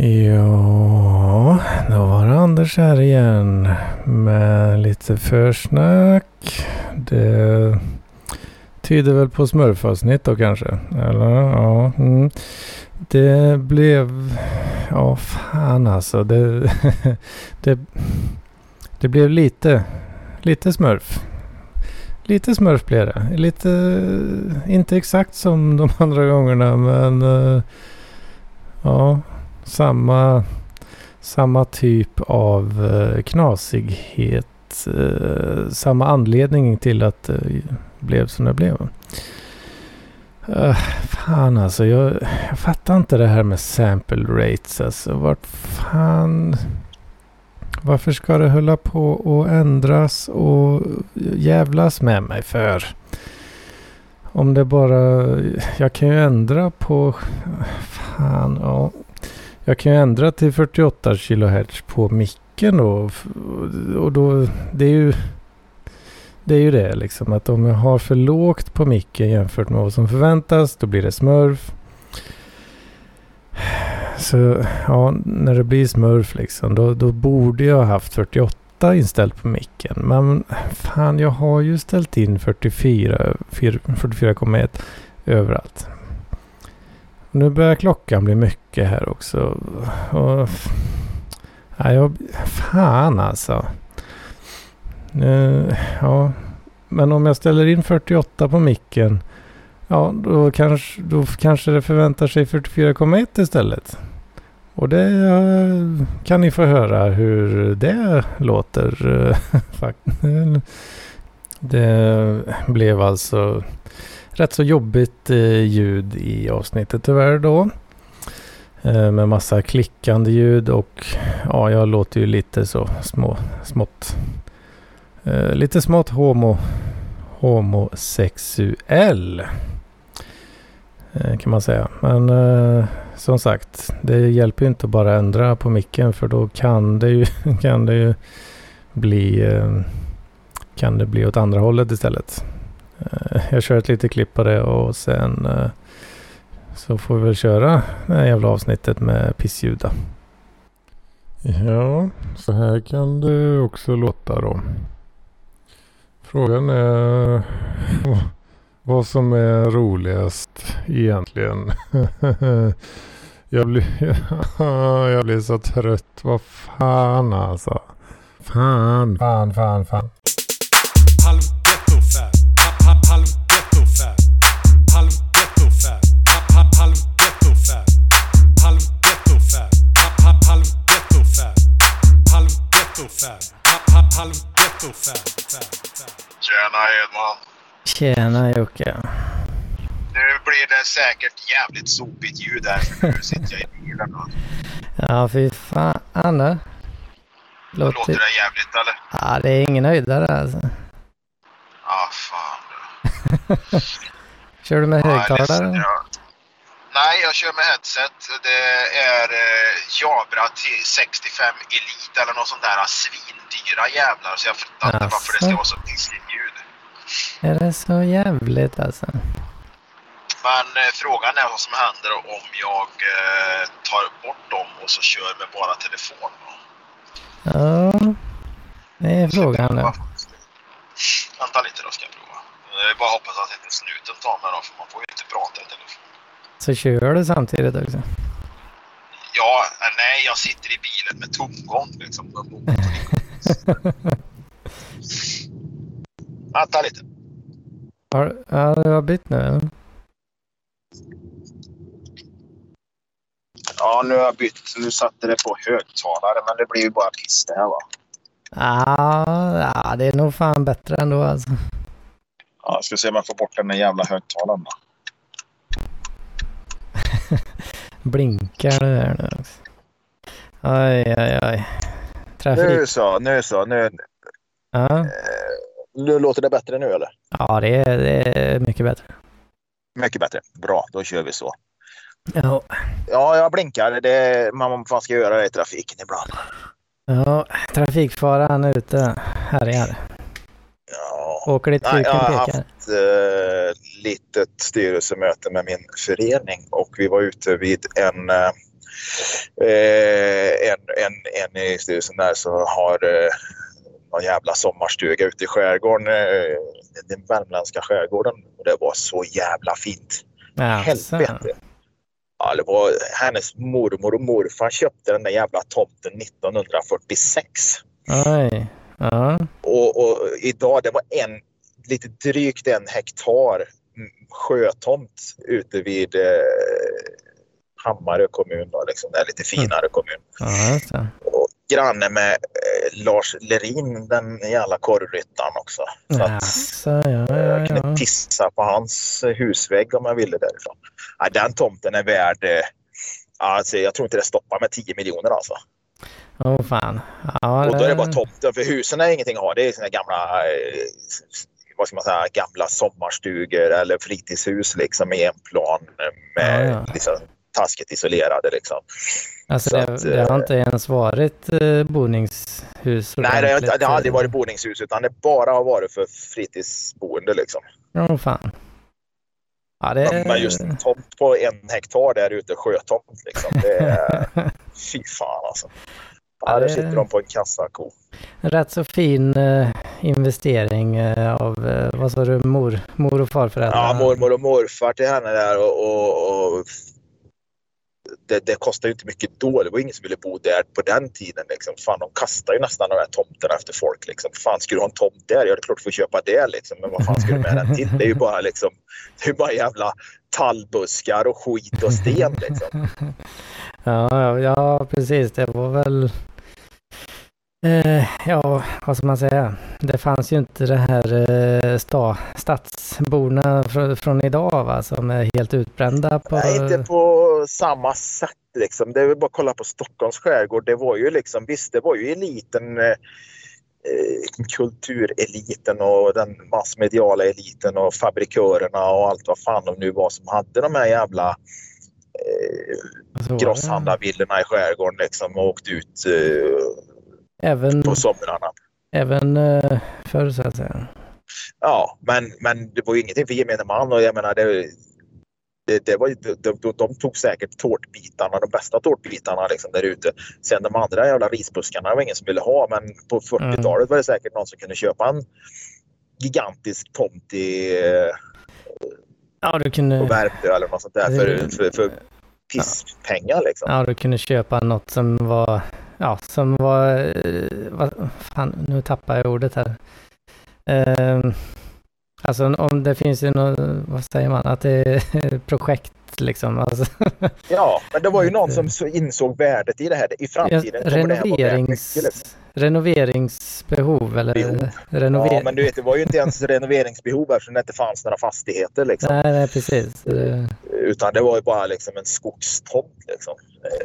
Ja, då var det Anders här igen med lite försnack. Det tyder väl på smurfavsnitt då kanske? Eller ja. Mm. Det blev... Ja, fan alltså. Det, det, det blev lite, lite smurf. Lite smurf blev det. Lite, inte exakt som de andra gångerna men... Eh, ja, samma, samma typ av eh, knasighet. Eh, samma anledning till att det blev som det blev. Uh, fan alltså, jag, jag fattar inte det här med sample rates. Alltså, vart fan... Varför ska det hålla på och ändras och jävlas med mig för? Om det bara... Jag kan ju ändra på... Fan, ja. Jag kan ju ändra till 48 kHz på micken då. Och då... Det är ju... Det är ju det liksom att om jag har för lågt på micken jämfört med vad som förväntas då blir det smurf. Så ja, när det blir smurf liksom då, då borde jag ha haft 48 inställt på micken. Men fan jag har ju ställt in 44, 44,1 överallt. Nu börjar klockan bli mycket här också. Och, ja, jag, fan alltså. Uh, ja, men om jag ställer in 48 på micken. Ja, då kanske, då kanske det förväntar sig 44,1 istället. Och det uh, kan ni få höra hur det låter. Eh, det blev alltså rätt så jobbigt eh, ljud i avsnittet tyvärr då. Eh, Med massa klickande ljud och ja, jag låter ju lite så små, smått. eh, Lite smått homo, homosexuell. eh, Kan man säga. Men eh, som sagt, det hjälper ju inte att bara ändra på micken för då kan det ju, kan det ju bli, eh, kan det bli åt andra hållet istället. Eh, jag kör ett litet klipp på det och sen eh, så får vi väl köra det här jävla avsnittet med pissljud då. Ja, så här kan det också låta då. Frågan är vad som är roligast egentligen. jag, blir, jag blir så trött. Vad fan alltså. Fan, fan, fan, fan. Halv fab. Tjena Edman. Tjena Jocke. Nu blir det säkert jävligt sopigt ljud här för nu sitter jag i bilen. Ja, fy fan. Anna. Låter Låter... det jävligt eller? Ja, det är ingen höjdare alltså. Ja, fan. du. Kör du med Ja, högtalare? jag- Nej, jag kör med headset. Det är eh, Jabra till 65 Elite eller något sånt där svindyra jävlar. Så jag fattar inte varför det ska vara så pissligt ljud. Är det så jävligt alltså? Men eh, frågan är vad som händer om jag eh, tar bort dem och så kör med bara telefon. Ja, det är frågan. Vänta lite då ska jag prova. Jag bara hoppas att inte snuten tar mig då för man får ju inte prata i telefon. Så kör du samtidigt också? Ja, eh, nej jag sitter i bilen med tomgång liksom. Vänta lite. Har, ja, du har bytt nu eller? Ja, nu har jag bytt. Nu satte det på högtalare men det blir ju bara piss det här va. Ja, ja, det är nog fan bättre ändå alltså. Ja, jag ska se om jag får bort den där jävla högtalaren då. Blinkar det där nu också. Oj, oj, oj. Trafik. Nu så, nu så. Nu, Ja, nu låter det bättre nu eller? ja det, är, det är mycket bättre. Mycket bättre. Bra, då kör vi så. Ja, Ja, jag blinkar. Det, man, man ska göra det i trafiken ibland. ja trafikfaran ute. Härjar. Ja. Åker ditt Nej, jag har haft eh, litet styrelsemöte med min förening och vi var ute vid en, eh, en, en, en i styrelsen där så har eh, någon jävla sommarstuga ute i skärgården, eh, den värmländska skärgården. Och det var så jävla fint. Jaså. Helvete. Ja, det var hennes mormor och morfar köpte den där jävla tomten 1946. Oj. Ja. Och, och idag, det var en, lite drygt en hektar mm, sjötomt ute vid eh, Hammarö kommun. Då, liksom. Det är lite finare kommun. Ja. Och granne med eh, Lars Lerin, den jävla korvryttaren också. Så att Jaså, ja, ja, jag kunde ja. pissa på hans eh, husvägg om jag ville därifrån. Ja, den tomten är värd, eh, alltså, jag tror inte det stoppar med 10 miljoner alltså. Åh fan. Ja, Och då är det bara tomten, för husen är ingenting att ha. Det är såna gamla, eh, vad ska man säga, gamla sommarstugor eller fritidshus liksom i en plan med Ja, ja. liksom, taskigt isolerade liksom. Alltså så det, att, det har eh, inte ens varit eh, boningshus Nej, det, har- det har aldrig varit boningshus utan det bara har varit för fritidsboende liksom. Åh fan. Ja, det Men just en tomt på en hektar där ute, sjötomt liksom. Det är, fy fan alltså. Ja, där det- sitter de på en kassako. rätt så fin eh, investering eh, av, eh, vad sa du, mor, mor och farföräldrar? Ja, mormor och morfar till henne där och, och, och det, det kostar ju inte mycket då. Det var ingen som ville bo där på den tiden. Liksom. Fan, de kastar ju nästan de här tomterna efter folk. Liksom. Fan, skulle du ha en tomt där? Ja, det är klart du får köpa det. Liksom. Men vad fan ska du med den till? Det är ju bara, liksom, det är bara jävla tallbuskar och skit och sten. Liksom. Ja, ja, ja, precis. Det var väl... Eh, ja, vad ska man säga? Det fanns ju inte det här eh, sta, stadsborna från, från idag va, som är helt utbrända på... Nej, inte på samma sätt. Liksom. Det är väl bara att kolla på Stockholms skärgård. Det var ju liksom, visst, det var ju eliten, eh, kultureliten och den massmediala eliten och fabrikörerna och allt vad fan de nu var som hade de här jävla eh, grosshandlarvillorna i skärgården liksom och åkte ut eh, Även, på somrarna. även eh, förr så att säga. Ja, men, men det var ju ingenting för gemene man och jag menar det, det, det var, de, de, de tog säkert tårtbitarna, de bästa tårtbitarna liksom där ute. Sen de andra jävla risbuskarna var ingen som ville ha men på 40-talet var det säkert någon som kunde köpa en gigantisk tomt i, eh, Ja, du kunde, Värmdö eller något sånt där för, för, för pisspengar liksom. ja, du kunde köpa något som var... Ja, som var... Eh, vad fan, nu tappar jag ordet här. Eh, alltså om det finns ju något, vad säger man, att det är projekt liksom. Alltså, Ja, men det var ju någon som så insåg värdet i det här. I framtiden vara värt renoverings. Liksom. Renoveringsbehov eller Behov. renover... Ja, men du vet, det var ju inte ens renoveringsbehov eftersom det inte fanns några fastigheter. Liksom. Nej, nej, precis. Det- Utan det var ju bara liksom en skogstomt. Liksom.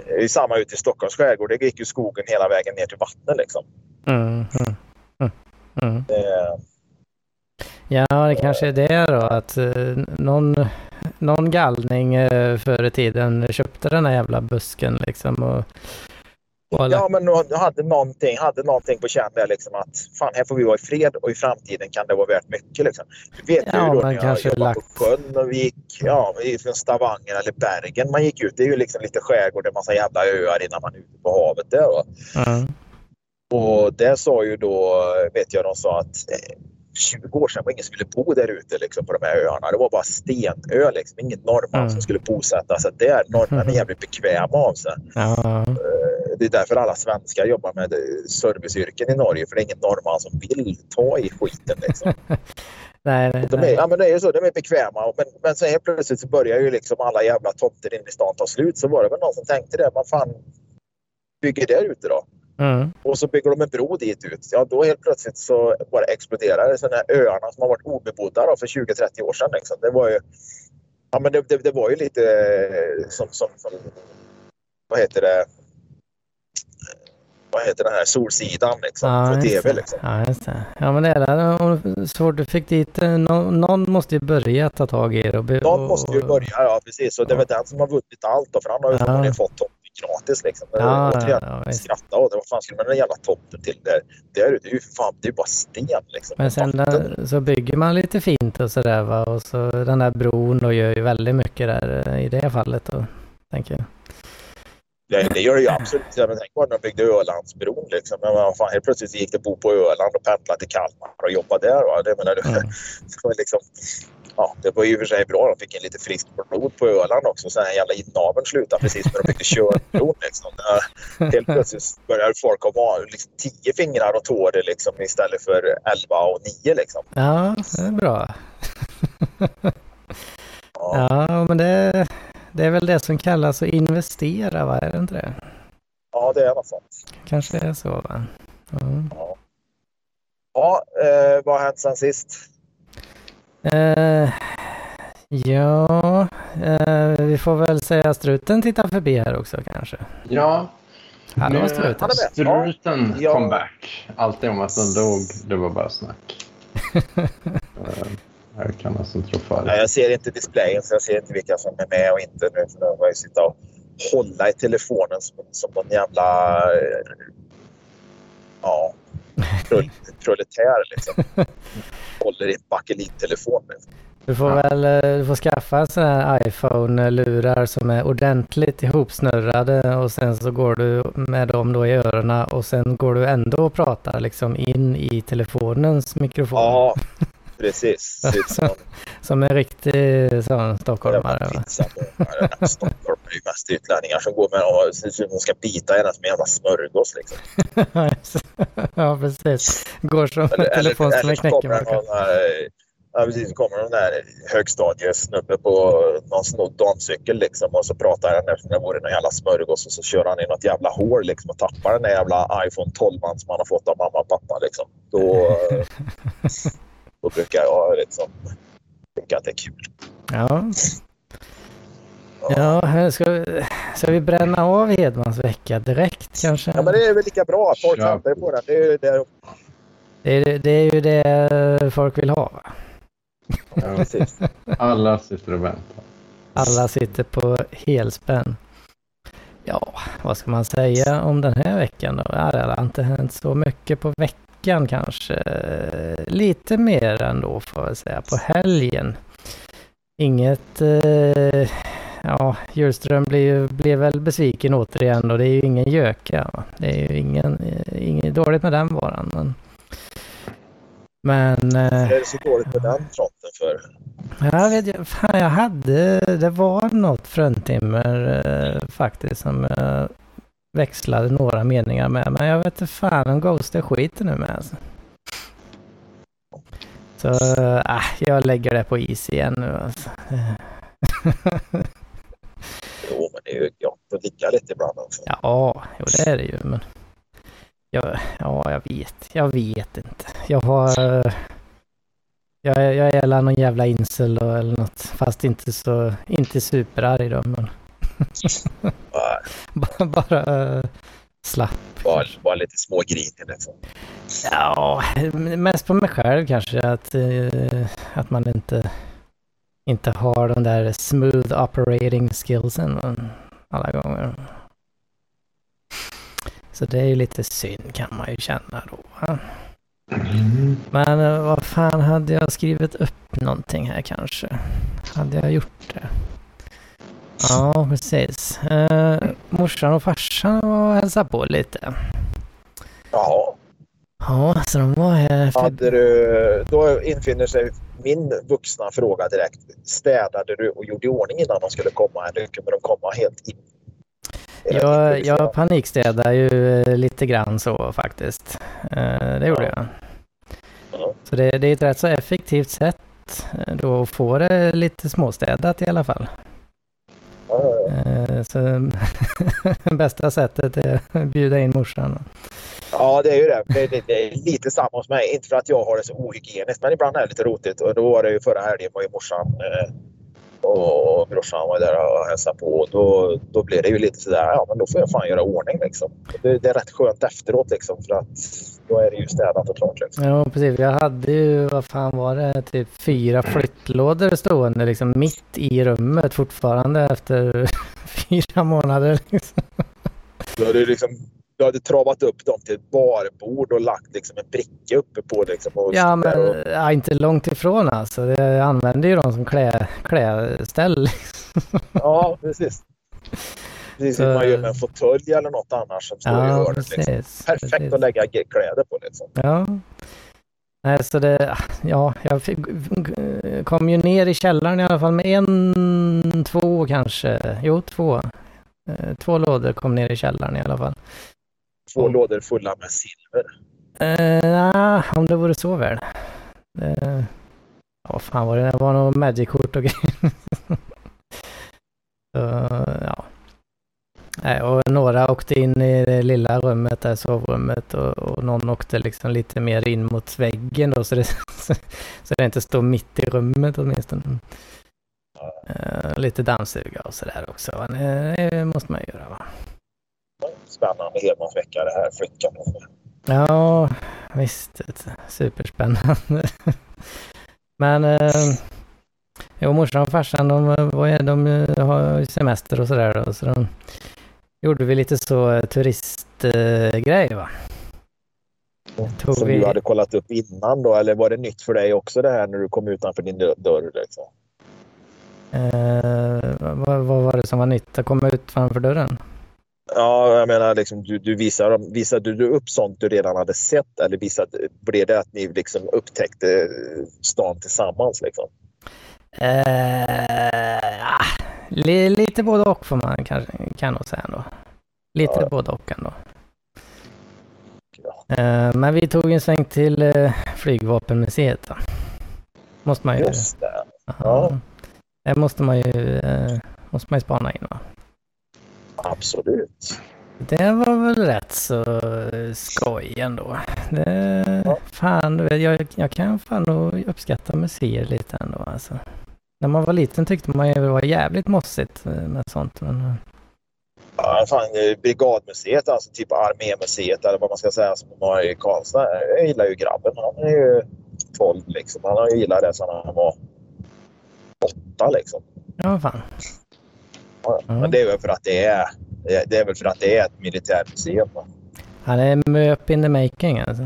Det är ju samma ute i Stockholms skärgård. Det gick ju skogen hela vägen ner till vattnet. Liksom. Mm, mm, mm, mm. Eh, Ja, det kanske är det då att eh, någon, någon galning eh, förr i tiden köpte den här jävla busken liksom och, Ja, men du hade någonting, hade någonting på känn där liksom att fan, här får vi vara i fred och i framtiden kan det vara värt mycket. Liksom. Du vet Ja, ju då när jag jobbade lagt- på sjön och vi gick ja, från Stavanger eller Bergen. Man gick ut, det är ju liksom lite skärgård, en massa jävla öar innan man är ute på havet där. Va? Mm. Och det sa ju då, vet jag, de sa att eh, 20 år sedan var ingen som ville bo där ute liksom, på de här öarna. Det var bara stenö, liksom. ingen norrman Mm. som skulle bosätta sig där. Norrmän är jävligt bekväma av sig. Ja, Eh, Det är därför alla svenskar jobbar med serviceyrken i Norge, för det är ingen norrman som vill ta i skiten. Liksom. nej, nej, De är, nej. ja, men det är ju så, de är bekväma. Men, men så helt plötsligt så börjar ju liksom alla jävla tomter inne i stan ta slut. Så var det väl någon som tänkte det. Man fan bygger där ute då. Mm. Och så bygger de en bro dit ut. Ja, då helt plötsligt så bara exploderar det. Så de här öarna som har varit obebodda då för 20-30 år sedan. Liksom. Det var ju, ja, men det, det, det var ju lite eh, som, som, som, vad heter det, vad heter den här Solsidan liksom, Ja, på tv. Liksom. Ja, just det. Ja, men det är fort du fick dit, eh, någon, någon måste ju börja ta tag i det. Och, be- Någon måste ju och- börja, ja precis. Och det är väl den som har vunnit allt då, för han har ju förmodligen fått tomten gratis. Liksom. Ja, Återigen, ja, skratta åt det. Vad fan skulle man med den jävla tomten till? Där, där, det är ju fan, det är bara sten liksom. Men sen Vatten. där, så bygger man lite fint och sådär va. Och så den där bron då gör ju väldigt mycket där eh, i det fallet då, tänker jag. Det, det gör det ju absolut. Ja, Men tänk bara när de byggde Ölandsbron. Liksom. Men vad fan, helt plötsligt gick det bo på Öland och pendla till Kalmar och jobba där. Va? Det, menar, Mm. det, var liksom, ja, det var ju i och för sig bra. De fick in lite friskt blod på Öland också. Sen den jävla inaveln slutade precis när de byggde Tjörnbron. Liksom. Där Helt plötsligt började folk ha liksom, tio fingrar och tår liksom, istället för elva och nio. Liksom. Ja, det är bra. Ja. Ja, men det, det är väl det som kallas att investera, va? Är det inte det? ja, det är något sånt. Kanske är så, va? Ja. Ja, eh, vad har hänt sen sist? Eh, ja, eh, vi får väl säga struten tittar förbi här också kanske. Ja, Hallå nu struten. Struten Ja. kom back. Alltid om att den dog, det var bara snack. Jag kan alltså tro för Nej, jag ser inte displayen så jag ser inte vilka som är med och inte. Nu för nu får jag sitta och hålla i telefonen som, som någon jävla... eh, Ja, prol- proletär liksom. Håller i en bakelittelefon. Liksom. Du får Ja. väl eh, du får skaffa en sån här iPhone-lurar som är ordentligt ihopsnurrade och sen så går du med dem då i öronen och sen går du ändå och pratar liksom in i telefonens mikrofon. Ja, precis. Som en riktig sån stockholmare. Stockholm är ju mest utlänningar som går med och ser ut som de ska bita en som en jävla smörgås. Liksom. ja, precis. Går som Eller, en telefon eller, som en någon där, ja, precis, så kommer någon där högstadiesnubbe på någon snodd damcykel liksom, och så pratar han där som det vore någon jävla smörgås och så kör han i något jävla hål liksom, och tappar den där jävla iPhone 12 som han har fått av mamma och pappa. Liksom. Då, eh, då brukar jag liksom, tycka att det är kul. Ja. Ja, här ska, vi- ska vi bränna av Hedmans vecka direkt kanske? Ja, men det är väl lika bra. Folk Kör. väntar ju på den. Det är ju det. det, är, det är ju det folk vill ha. Va? Ja, Precis. alla sitter och väntar. Alla sitter på helspänn. Ja, vad ska man säga om den här veckan då? Ja, det har inte hänt så mycket på veckan kanske. Lite mer ändå får jag säga. På helgen. Inget... Eh, ja, Hjulström ju- blev väl besviken återigen och det är ju ingen göka. va? Det är ju ingen, eh, inget dåligt med den varan. Men, men eh, Det är så dåligt på den fronten för. jag vet fan jag hade, det var något fruntimmer eh, faktiskt som jag växlade några meningar med. Men jag vet inte fan om Ghost är skiten nu med alltså. Så äh, jag lägger det på is igen nu alltså. Jo, men det är ju gott att ligga lite ibland också. Ja, jo det är det ju men. Jag, ja, jag vet. Jag vet inte. Jag har... Jag, är- jag är någon jävla incel då, eller något. Fast inte så... Inte superarg då men. Bara, Bara, eh, slapp. bara, bara lite smågrinig liksom. Ja, mest på mig själv kanske att, eh, att man inte, inte har den där smooth operating skillsen alla gånger. Så det är ju lite synd kan man ju känna då. va. Men eh, vad fan hade jag skrivit upp någonting här kanske? Hade jag gjort det? Ja, precis. Eh, morsan och farsan var och hälsade på lite. Jaha. Ja, så de var här för... Hade du, då infinner sig min vuxna fråga direkt. Städade du och gjorde i ordning innan de skulle komma eller kunde de komma helt in? Jag, jag panikstädar ju eh, lite grann så faktiskt. Eh, Det gjorde jag. Ja. Så det, det är ett rätt så effektivt sätt eh, då att få det lite småstädat i alla fall. Eh, så bästa sättet är att bjuda in morsan. Ja, det är ju det. Det, det. det är lite samma hos mig. Inte för att jag har det så ohygieniskt, men ibland är det lite rotigt. Och då var det ju förra helgen var ju morsan eh, och brorsan var där och hälsade på. Och då, då blir det ju lite sådär, ja men då får jag fan göra ordning liksom. Det, det är rätt skönt efteråt liksom för att då är det ju städat och klart liksom. Ja, precis. Jag hade ju, vad fan var det, typ fyra flyttlådor stående liksom mitt i rummet fortfarande efter fyra månader. Liksom. Du hade, liksom, du hade travat upp dem till ett barbord och lagt liksom en bricka uppe på liksom. Och Ja, men och, ja, inte långt ifrån alltså. Jag använde ju dem som klä, klädställ. ja, precis. Precis som man gör med en fåtölj eller något annars som står i Ja, hörnet. precis. Liksom. Perfekt precis. att lägga kläder på liksom. Ja. Nej, så det, ja, jag fick, kom ju ner i källaren i alla fall med en, två kanske, jo två. Eh, Två lådor kom ner i källaren i alla fall. Två Mm. lådor fulla med silver. Eh, om det vore så väl. Eh, ja, vad fan var det? Det var nog Magic-kort och grejer. så, ja. Nej, och några åkte in i det lilla rummet, där sovrummet och, och någon åkte liksom lite mer in mot väggen då så det, så det inte står mitt i rummet åtminstone. Eh, lite dammsuga och sådär också. Det, det måste man göra va. Spännande helmånsvecka det här. Flytkan. Ja, visst. Superspännande. Men eh, jo, morsan och farsan de, eh, vad är, de eh, har semester och sådär. då, Så de gjorde vi lite så eh, turistgrej va. Tog Som vi- du hade kollat upp innan då? Eller var det nytt för dig också det här när du kom utanför din dö- dörr? Liksom? Eh, vad, vad var det som var nytt att komma ut framför dörren? Ja, jag menar liksom, du, du visade, visade du upp sånt du redan hade sett eller visade, blev det att ni liksom upptäckte stan tillsammans? Liksom? Eh, lite både och får man kanske kan nog säga ändå. Lite Ja. både och ändå. Ja. Eh, men vi tog en sväng till eh, flygvapenmuseet då. Måste man ju. Just det. Ja. Det måste man ju, eh, måste man ju spana in va. Absolut. Det var väl rätt så skoj ändå. Det, Ja. Fan, jag, jag kan fan nog uppskatta museer lite ändå alltså. När man var liten tyckte man ju det var jävligt mossigt eh, med sånt. Men, eh, Ja, fan, brigadmuseet, alltså typ armémuseet eller vad man ska säga som de har i Karlstad. Jag gillar ju grabben. Han är ju 12 liksom. Han har ju gillat det sedan han var åtta liksom. ja, fan. Ja, Ja. Men det är väl för att det är, det är väl för att det är ett militärmuseum. va? Han är möp in the making alltså.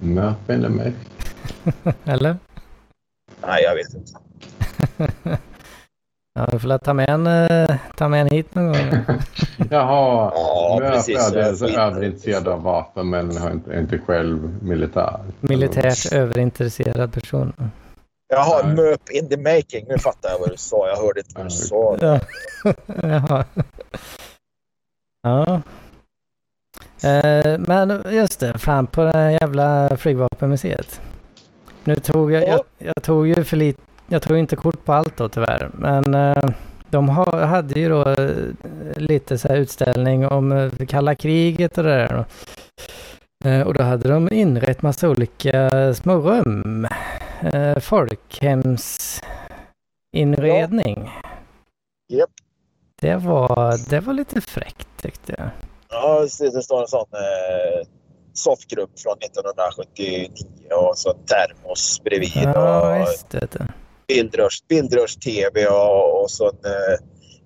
Möp in mig. Eller? Nej, jag vet inte. Ja, vi får la ta med en, eh, ta med en hit någon gång. Jaha, Ja, möp precis. är det så Skit- överintresserad av vapen men har inte, inte själv militär. Militärt överintresserad person. Jaha, Nej. MÖP in the making. Nu fattar jag vad du sa. Jag hörde inte vad du sa. Ja. Jaha. Ja. Eh, men just det, fan på det jävla flygvapenmuseet. Nu tog jag, jag, jag tog ju för lite, jag tog inte kort på allt då tyvärr. Men eh, de ha, hade ju då eh, lite så här utställning om eh, kalla kriget och det där. och då hade de inrett massa olika små rum. Folkhemsinredning. Japp. Det var, det var lite fräckt tyckte jag. Ja, det det står en sån eh, soffgrupp från 1979 och så termos bredvid. Ja, och bildrörs, bildrörs-tv och, och så en, eh,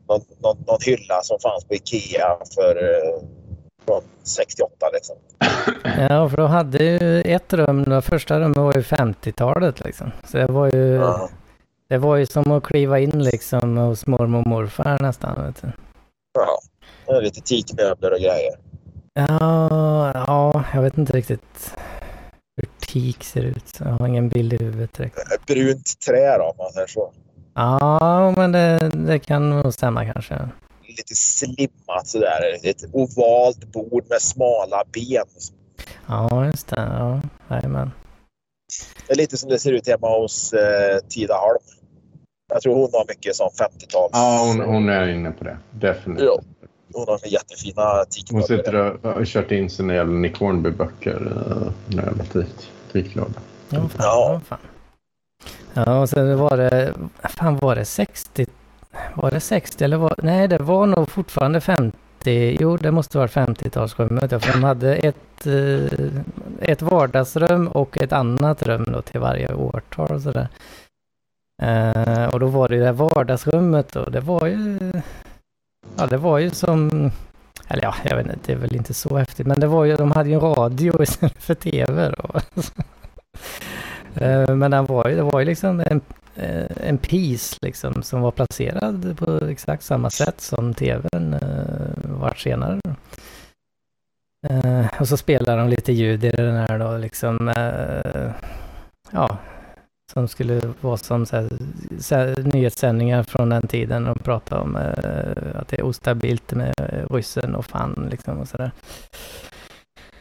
någon, någon, någon hylla som fanns på Ikea för eh, från 68 liksom. Ja, för de hade ju ett rum, det första rummet var ju 50-talet liksom. Så det var ju, Ja. det var ju som att kliva in liksom hos mormor och morfar nästan. Vet du. Ja. Lite teakmöbler och grejer. Ja, ja, jag vet inte riktigt hur teak ser ut. Jag har ingen bild i huvudet direkt. Brunt trä då, om man säger så. Ja, men det, det kan nog stämma kanske. Lite slimmat sådär. Ett ovalt bord med smala ben. Ja, just det. Ja, jajamän. Det är lite som det ser ut hemma hos eh, Tidaholm. Jag tror hon har mycket som 50-tals... Ja, hon, hon är inne på det. Definitivt. Ja. Hon har jättefina Hon teakmöbler. sitter och och har kört in sina jävla Nick Hornby-böcker jävla tik, tiklåda. Ja, fan. Ja. Ja. fan. Ja, och sen var det, fan var det 60, var det 60 eller var, nej det var nog fortfarande 50, jo det måste vara 50-talsrummet, ja, för de hade ett, eh, ett vardagsrum och ett annat rum då till varje årtal och sådär. Eh, och då var det ju det här vardagsrummet då, det var ju, ja det var ju som, eller ja, jag vet inte, det är väl inte så häftigt, men det var ju, de hade ju en radio istället för tv då. Eh, Men den var ju, det var ju liksom en, eh, en piece liksom som var placerad på exakt samma sätt som tvn eh, vart senare. Och så spelar de lite ljud i den här då liksom, ja, som skulle vara som så här, så här, nyhetssändningar från den tiden och prata om eh, att det är ostabilt med ryssen och fan liksom och sådär.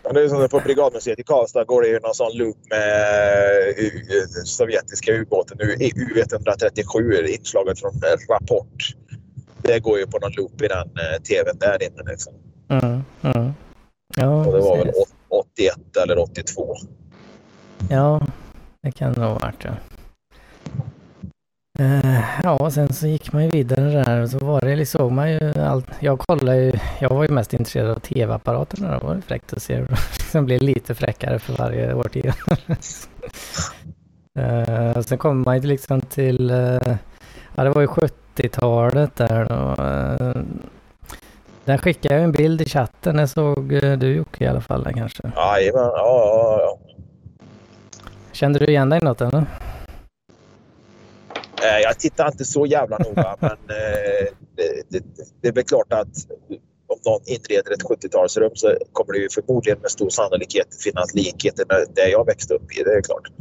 Ja, det är som på Brigadmuseet i Karlstad går det ju någon sån loop med eh, sovjetiska ubåten U137, inslaget från Rapport. Det går ju på någon loop i den eh, tvn där inne. Liksom. Mm, mm. Ja, Och det var väl precis. åt- 81 eller 82. Ja, det kan det nog ha varit ja. Eh, ja, och sen så gick man ju vidare där och så var det, liksom, såg man ju allt. Jag kollade ju, jag var ju mest intresserad av tv-apparaterna. Det var ju fräckt att se hur de liksom blev lite fräckare för varje årtionde. uh, sen kommer man ju liksom till, uh, ja det var ju 70-talet där då. Uh, där skickade jag en bild i chatten, det såg du Jocke i alla fall där kanske. Jajamän, ja, ja, ja. Kände du igen dig något eller? Eh, Jag tittar inte så jävla noga, men eh, det, det, det är väl klart att om någon inreder ett 70-talsrum så kommer det ju förmodligen med stor sannolikhet finnas likheter med det jag växte upp i. Det är klart.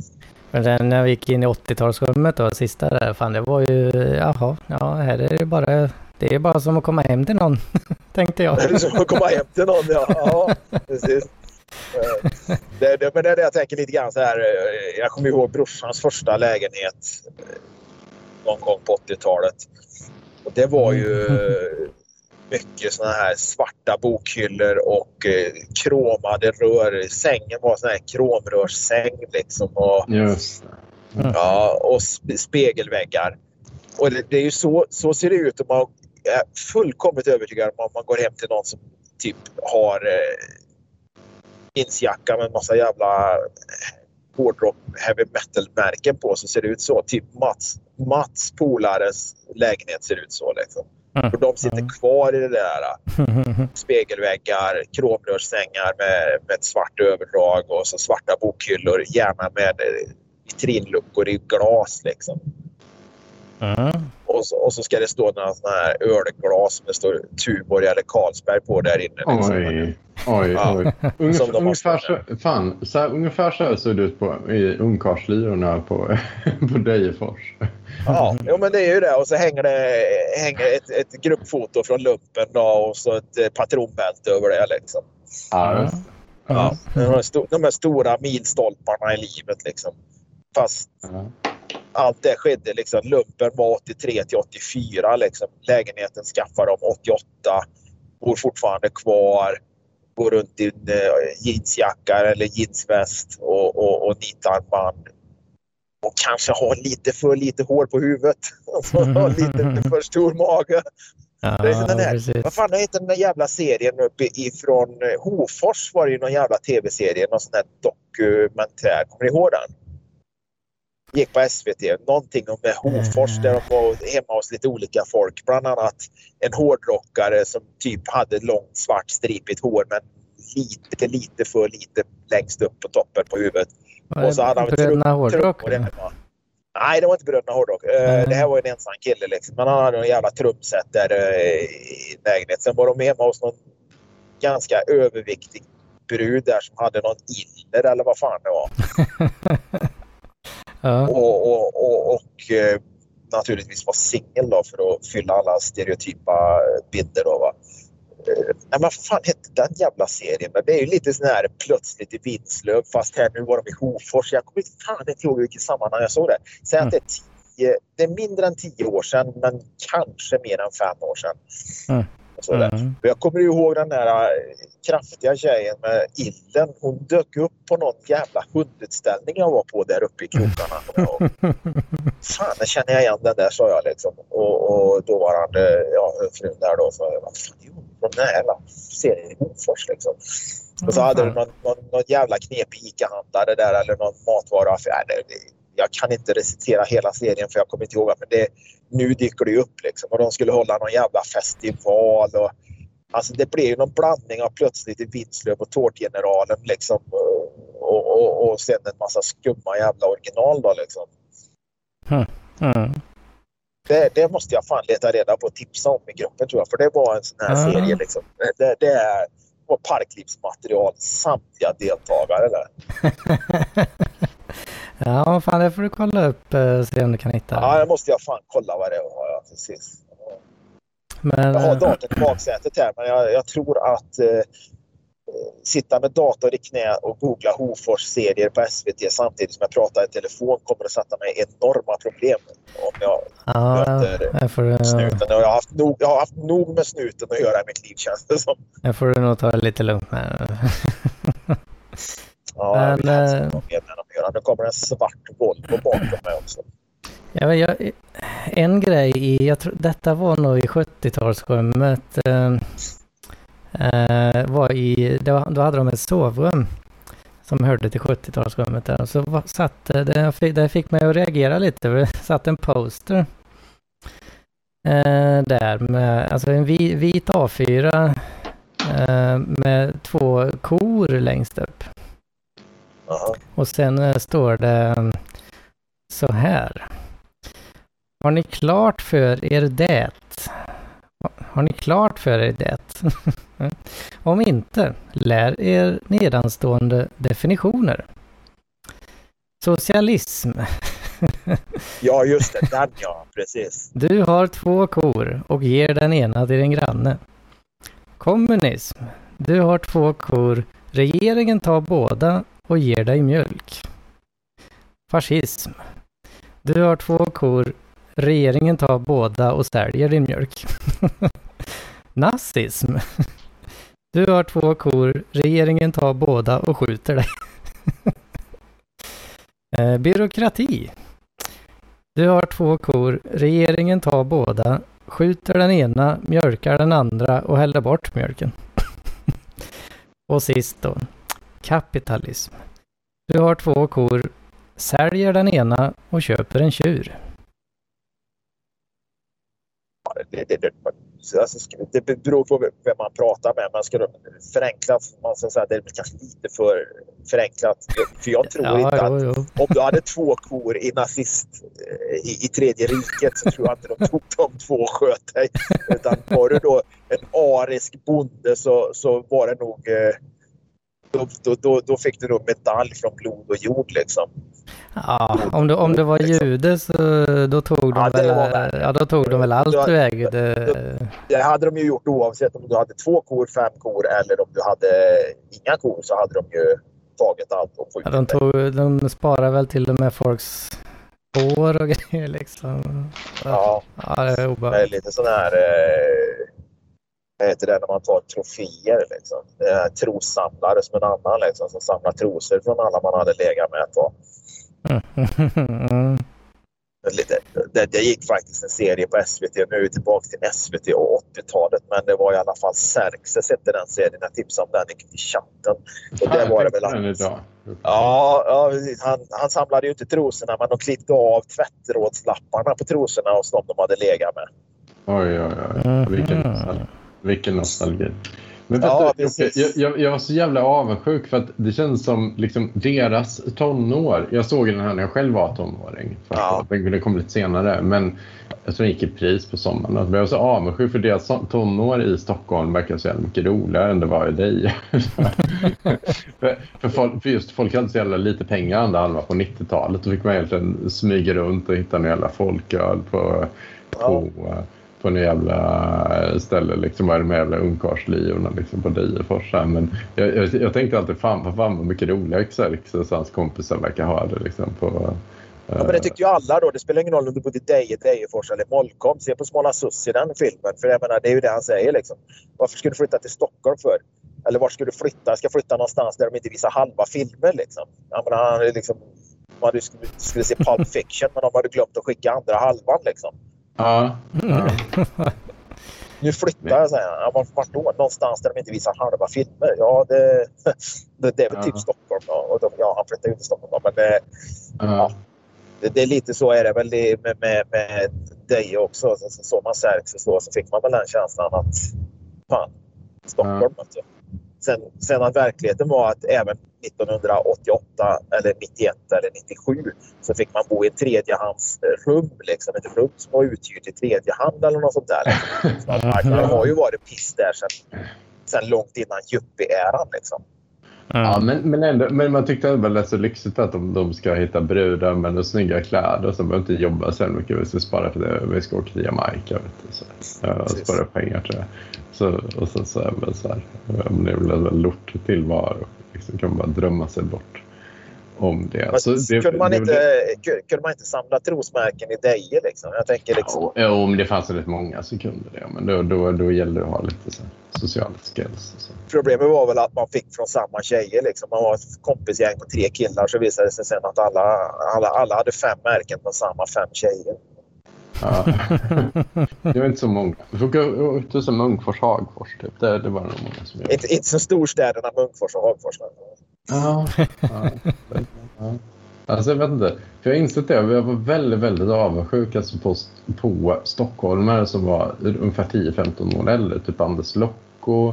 Men sen när vi gick in i 80-talsrummet då, sista där, fan det var ju, jaha, ja här är det bara, det är bara som att komma hem till någon, tänkte jag. Det är som att komma hem till någon. Ja, ja precis. Eh, Det, det, men det är det jag tänker lite grann så här. eh, Jag kommer ihåg brorsans första lägenhet eh, någon gång på 80-talet. Och det var ju mycket såna här svarta bokhyllor och eh, kromade rör. Sängen var sån här kromrörssäng liksom. Och, Just. Ja, och sp- spegelväggar. Och det, det är ju så, så ser det ut om man är fullkomligt övertygad om man går hem till någon som typ har eh, jeansjacka med massa jävla eh, hårdrock heavy metal-märken på så ser det ut så. Typ Mats, Mats polares lägenhet ser ut så liksom. Mm. För de sitter Mm. kvar i det där spegelväggar, kromrörssängar med, med ett svart överdrag och så svarta bokhyllor, gärna med eh, vitrinluckor i glas liksom. Mm. Och så, och så ska det stå några sådana här ölglas det står Tuborg eller Carlsberg på där inne. Liksom. Oj, oj, Ja. oj. Ungefär, ungefär, så, fan, så här, ungefär så här såg det ut på, i ungkarlslyrorna på, på Dejefors. Ja, jo, men det är ju det. Och så hänger det hänger ett, ett gruppfoto från lumpen då, och så ett eh, patronbälte över det. Liksom. Ja. Ja, de, här de här stora milstolparna i livet. Liksom. Fast Ja. Allt det skedde. Liksom. Lumpen var 83 till 84. Liksom. Lägenheten skaffade de 88. Bor fortfarande kvar. Går runt i en eh, jeansjacka eller jeansväst och, och, och nitarmband. Och kanske har lite för lite hår på huvudet. Alltså, har lite för stor mage. Ja, Det är sån där- precis. Vad fan heter den där jävla serien uppe ifrån eh, Hofors var det ju någon jävla tv-serie, någon sån där dokumentär. Kommer ni ihåg den? Gick på SVT. Någonting om med Hofors där de var hemma hos lite olika folk. Bland annat en hårdrockare som typ hade långt svart stripigt hår men lite, lite för lite längst upp på toppen på huvudet. Var och så hade han Bröderna Hårdrock? Nej, det var inte Bröderna Hårdrock. Nej. Det här var en ensam kille. Liksom. Men han hade en jävla trumset där eh, i lägenheten. Sen var de hemma hos någon ganska överviktig brud där som hade någon iller eller vad fan det var. Ja. Och, och, och, och eh, naturligtvis var singel då för att fylla alla stereotypa bilder. Då, va? Eh, nej, vad fan hette den jävla serien? Men Det är ju lite sån här plötsligt i Vinslöv fast här nu var de i Hofors. Jag kommer inte fan inte ihåg i vilket sammanhang jag såg det. Säg att det är, tio, det är mindre än tio år sedan men kanske mer än fem år sedan. Mm. Sådär. Mm. Jag kommer ihåg den där äh, kraftiga tjejen med illen. Hon dök upp på någon jävla hundutställning jag var på där uppe i krokarna. jag fan, det känner jag igen den där, sa jag. Liksom. Och, och dåvarande ja, frun där då sa, vad fan är hon den här jävla serien i Hofors? Liksom. Och så hade du någon, någon, någon jävla knepig Ica-handlare där eller någon matvaruaffär. Jag kan inte recitera hela serien för jag kommer inte ihåg. Men det, nu dyker det upp liksom. Och de skulle hålla någon jävla festival. Och, alltså det blev ju någon blandning av plötsligt i Vinslöv och Tårtgeneralen liksom. Och, och, och sen en massa skumma jävla original då liksom. Mm. Det, det måste jag fan leta reda på och tipsa om i gruppen tror jag. För det var en sån här Ja. serie liksom. Det, det är var parklivsmaterial samtliga deltagare där. Ja, fan det får du kolla upp eh, se om du kan hitta. Ja, det måste jag fan kolla vad det var. Ja, precis. Men, Jag har eh, datorn i baksätet här men jag, jag tror att eh, sitta med dator i knä och googla Hofors-serier på SVT samtidigt som jag pratar i telefon kommer att sätta mig i enorma problem om jag ja, möter får, snuten. Och jag, har haft nog, jag har haft nog med snuten att göra i mitt liv känns det som. jag får du nog ta det lite lugnt med. Ja, jag Men, helst eh, inte med att göra. Nu kommer en svart Volvo bakom mig också. Ja, men jag, en grej i, jag tror, detta var nog i 70-talsrummet. Eh, eh, var i, då, då hade de ett sovrum som hörde till 70-talsrummet där. Och så var, satt det, det fick, det fick mig att reagera lite. för Det satt en poster eh, där med, alltså en vi, vit A4 eh, med två kor längst upp. Och sen eh, står det mm, så här. Har ni klart för er det? Har ni klart för er det? Om inte, lär er nedanstående definitioner. Socialism. Ja, just det. Den ja, precis. Du har två kor och ger den ena till din granne. Kommunism. Du har två kor. Regeringen tar båda och ger dig mjölk. Fascism. Du har två kor. Regeringen tar båda och säljer din mjölk. Nazism. Du har två kor. Regeringen tar båda och skjuter dig. Eh, Byråkrati. Du har två kor. Regeringen tar båda, skjuter den ena, mjölkar den andra och häller bort mjölken. och sist då, kapitalism. Du har två kor, säljer den ena och köper en tjur. Ja, Det, det, det, alltså, det beror på vem man pratar med. Man ska då förenklat, man ska säga, det är kanske lite för förenklat. För jag tror Ja, inte att jo, jo. om du hade två kor i nazist eh, i, i tredje riket så tror jag inte de tog de två och sköt dig. Utan var du då en arisk bonde så, så var det nog eh, då, då, då, då fick du nog medalj från blod och jord liksom. Ja, om du, om du var jude så då tog de, Ja, väl, var ja, då tog de väl allt Då- du ägde. Det hade de ju gjort oavsett om du hade två kor, fem kor eller om du hade inga kor så hade de ju tagit allt och Ja, skjutit de, dig. tog, de sparar väl till och med folks hår och grejer liksom. Ja, Ja, det är det är obehagligt. lite sån här... Eh, heter det när man tar troféer liksom? Trossamlare som en annan liksom som samlar trosor från alla man hade legat med ett tag. Mm. Det, det gick faktiskt en serie på SVT. Nu är vi tillbaka till SVT och 80-talet. Men det var i alla fall Xerxes hette den serien. Jag tipsade om den i- chatten. Och det var det väl att. Ja, ja han, han samlade ju inte trosorna men de klippte av tvättrådslapparna på trosorna hos de de hade legat med. Oj, oj, oj. Vilken, nostalgi. Vilken nostalgi. Men Ja, precis. jag, jag, jag var så jävla avundsjuk för att det känns som liksom deras tonår. Jag såg den här när jag själv var tonåring. Först Ja. ja. Den kom lite senare. Men jag tror den gick i pris på sommaren. Jag var så avundsjuk för deras tonår i Stockholm verkar så jävla mycket roligare än det var i dig. för, för, folk, för just folk hade så jävla lite pengar andra halvan på 90-talet. Då fick man egentligen smyga runt och hitta en jävla folköl på, på, på en jävla eh, ställe. Liksom, vad är det med jävla ungkarlsliorna liksom, på Degerfors? här. Men jag, jag, jag tänkte alltid fan, vad fan vad mycket roligare Xerxes och hans kompisar verkar ha det. Liksom, på, Ja, men det tyckte ju alla då. Det spelar ingen roll om du bodde i Deje, Dejefors eller Molkom. Se på Smala Sussie den filmen. För jag menar, det är ju det han säger liksom. Varför ska du flytta till Stockholm för? Eller vart ska du flytta? Jag ska flytta någonstans där de inte visar halva filmer liksom. Jag menar, han är liksom man skulle, skulle se Pulp Fiction men de hade glömt att skicka andra halvan liksom ja, ja. Nu flyttar jag säger han. Ja, vart, vart då? Någonstans där de inte visar halva filmer. Ja, det, det, det är väl typ Ja. Stockholm. Då. Och de, ja, han flyttar ju till Stockholm men det, ja. det, det är lite så är det väl med, med, med dig också. Så, så, så man Xerxes då så fick man väl den känslan att fan, Stockholm. Alltså. Sen, sen att verkligheten var att även 1988 eller 91 eller 97 så fick man bo i ett tredjehandsrum, liksom ett rum som var uthyrt i tredje hand eller något sånt där. Så marknaden har ju varit piss där sedan, sedan långt innan yuppie-eran. Liksom. Ja, men, men, ändå, men man tyckte det var rätt så lyxigt att de, de ska hitta brudar med snygga kläder så de behöver inte jobba så mycket. Vi ska spara för det. Vi ska åka till Jamaica. Vet du, så. Ja, spara pengar till det. Så, och så, så, är det så här, det blir en lort tillvaro liksom, kan man bara drömma sig bort om det. Men Så det, kunde, man det- inte, kunde man inte samla trosmärken i Deje? Liksom? Jag tänker liksom, Ja, men det fanns rätt många kunde det. Men då, då, då gällde det att ha lite så sociala skills. Så. Problemet var väl att man fick från samma tjejer. Liksom. Man var ett kompisgäng på tre killar så visade det sig sen att alla, alla, alla hade fem märken på samma fem tjejer. Ja. det var inte så många. Vi får gå ut till Munkfors, Hagfors. Typ. Det, det var nog många som gjorde. Inte, inte som storstäderna Munkfors och Hagfors. Ja. ja. ja. Alltså jag vet inte. För jag har insett det. Jag var väldigt, väldigt avundsjuk alltså på, på stockholmare som var ungefär 10-15 år äldre. Typ Anders Locko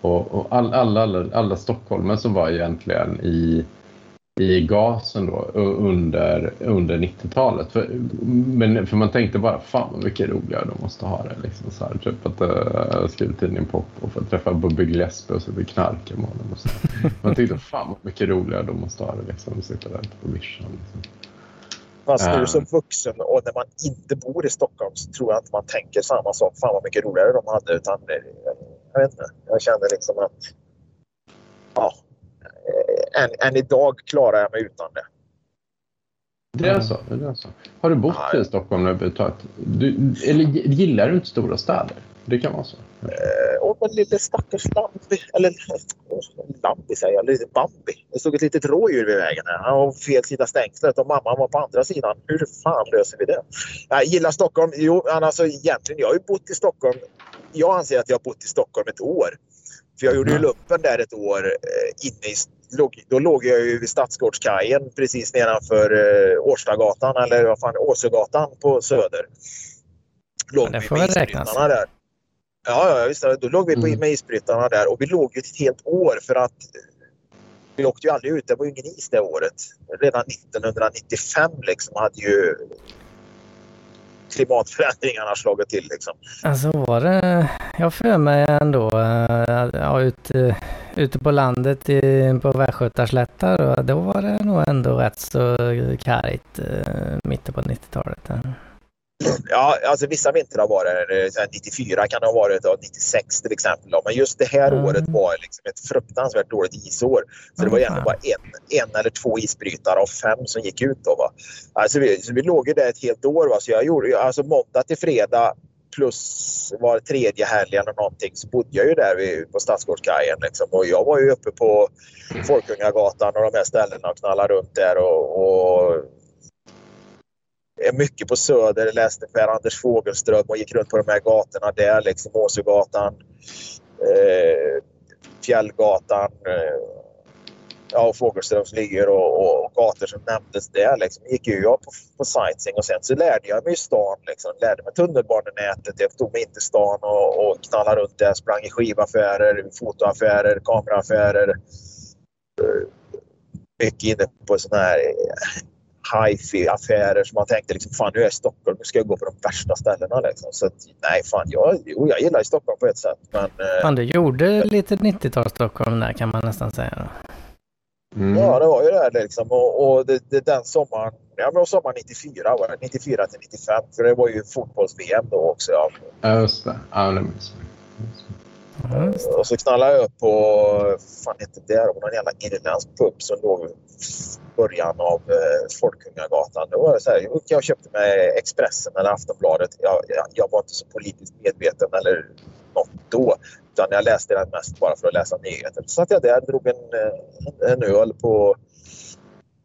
och, och all, alla, alla, alla stockholmare som var egentligen i, i gasen då under, under 90-talet. För, men, för man tänkte bara, fan mycket roligare de måste ha det. Liksom, så här, typ att uh, skriva tidningen Pop och få träffa Bubbe Gillespie och sitta med honom. Och så. Man tänkte, fan vad mycket roligare de måste ha det. Liksom, sitta där på vischan. Liksom. Fast nu som vuxen och när man inte bor i Stockholm så tror jag inte man tänker samma sak. Fan vad mycket roligare de hade. Utan, eh, jag vet inte. Jag känner liksom att... Eh, Än, än idag klarar jag mig utan det. Det är så. Det är så. Har du bott Nej. i Stockholm överhuvudtaget? Eller gillar du inte stora städer? Det kan vara så. Eh, Och men lille stackars Lambi, eller Lambi säger jag, lite Bambi. Det stod ett litet rådjur vid vägen här. Han var på fel sida stängslet och mamman var på andra sidan. Hur fan löser vi det? Jag gillar Stockholm. Jo, alltså egentligen, jag har ju bott i Stockholm. Jag anser att jag har bott i Stockholm ett år. För jag gjorde ju Mhm. lumpen där ett år eh, inne i... Låg, då låg jag ju vid Stadsgårdskajen precis nedanför eh, Årstagatan eller vad fan, Åsögatan på Söder. Låg Ja, det får väl räknas. där. Ja, ja visst. Då låg vi på, Mm. med isbrytarna där och vi låg ju ett helt år för att vi åkte ju aldrig ut. Det var ju ingen is det året. Redan 1995 liksom hade ju klimatförändringarna slagit till. Liksom. Alltså var det, jag för mig ändå, eh, ja, ute, ute på landet i, på Västgötaslättar, och då var det nog ändå rätt så kargt eh, mitten på 90-talet. där. Ja, alltså vissa vintrar var det, eh, så här 94 kan det ha varit och 96 till exempel. Men just det här Mm. året var liksom ett fruktansvärt dåligt isår. Så det var Ja, egentligen bara en, en eller två isbrytare av fem som gick ut. Då, va? Alltså vi, så vi låg ju där ett helt år. Va? Så jag gjorde alltså måndag till fredag plus var tredje helg eller någonting så bodde jag ju där vid, på Stadsgårdskajen. Liksom. Och jag var ju uppe på Folkungagatan och de här ställena och knallade runt där och, och är mycket på Söder, läste Per Anders Fogelström och gick runt på de här gatorna där, liksom Åsögatan, eh, Fjällgatan, eh, ja, och Fogelströms och, och, och gator som nämndes där. Liksom. gick ju jag på, på sightseeing och sen så lärde jag mig stan, liksom. lärde mig tunnelbanenätet. Jag tog mig in till stan och, och knallade runt där, sprang i skivaffärer, fotoaffärer, kameraaffärer. Mycket inne på sådana här eh, hifi-affärer. som man tänkte liksom, fan nu är jag i Stockholm, nu ska jag gå på de värsta ställena. Liksom. Så att, nej, fan, jag, jo, jag gillar ju Stockholm på ett sätt. Men eh, Fan, du gjorde lite 90-tals Stockholm där kan man nästan säga. Då. Mm. ja, det var ju det liksom. Och, och det, det, den sommaren, ja men sommaren 94 var det, 94 till 95. För det var ju fotbolls-VM då också. Ja. Ja, just det. Ja, det minns jag. Och så knallade jag upp på, fan hette det, var någon jävla irländsk pub som låg i början av eh, Folkungagatan. Då var det så här, jag köpte mig Expressen eller Aftonbladet. Jag, jag, jag var inte så politiskt medveten eller något då. Utan jag läste den mest bara för att läsa nyheter. Så satt jag där, drog en, eh, en öl på,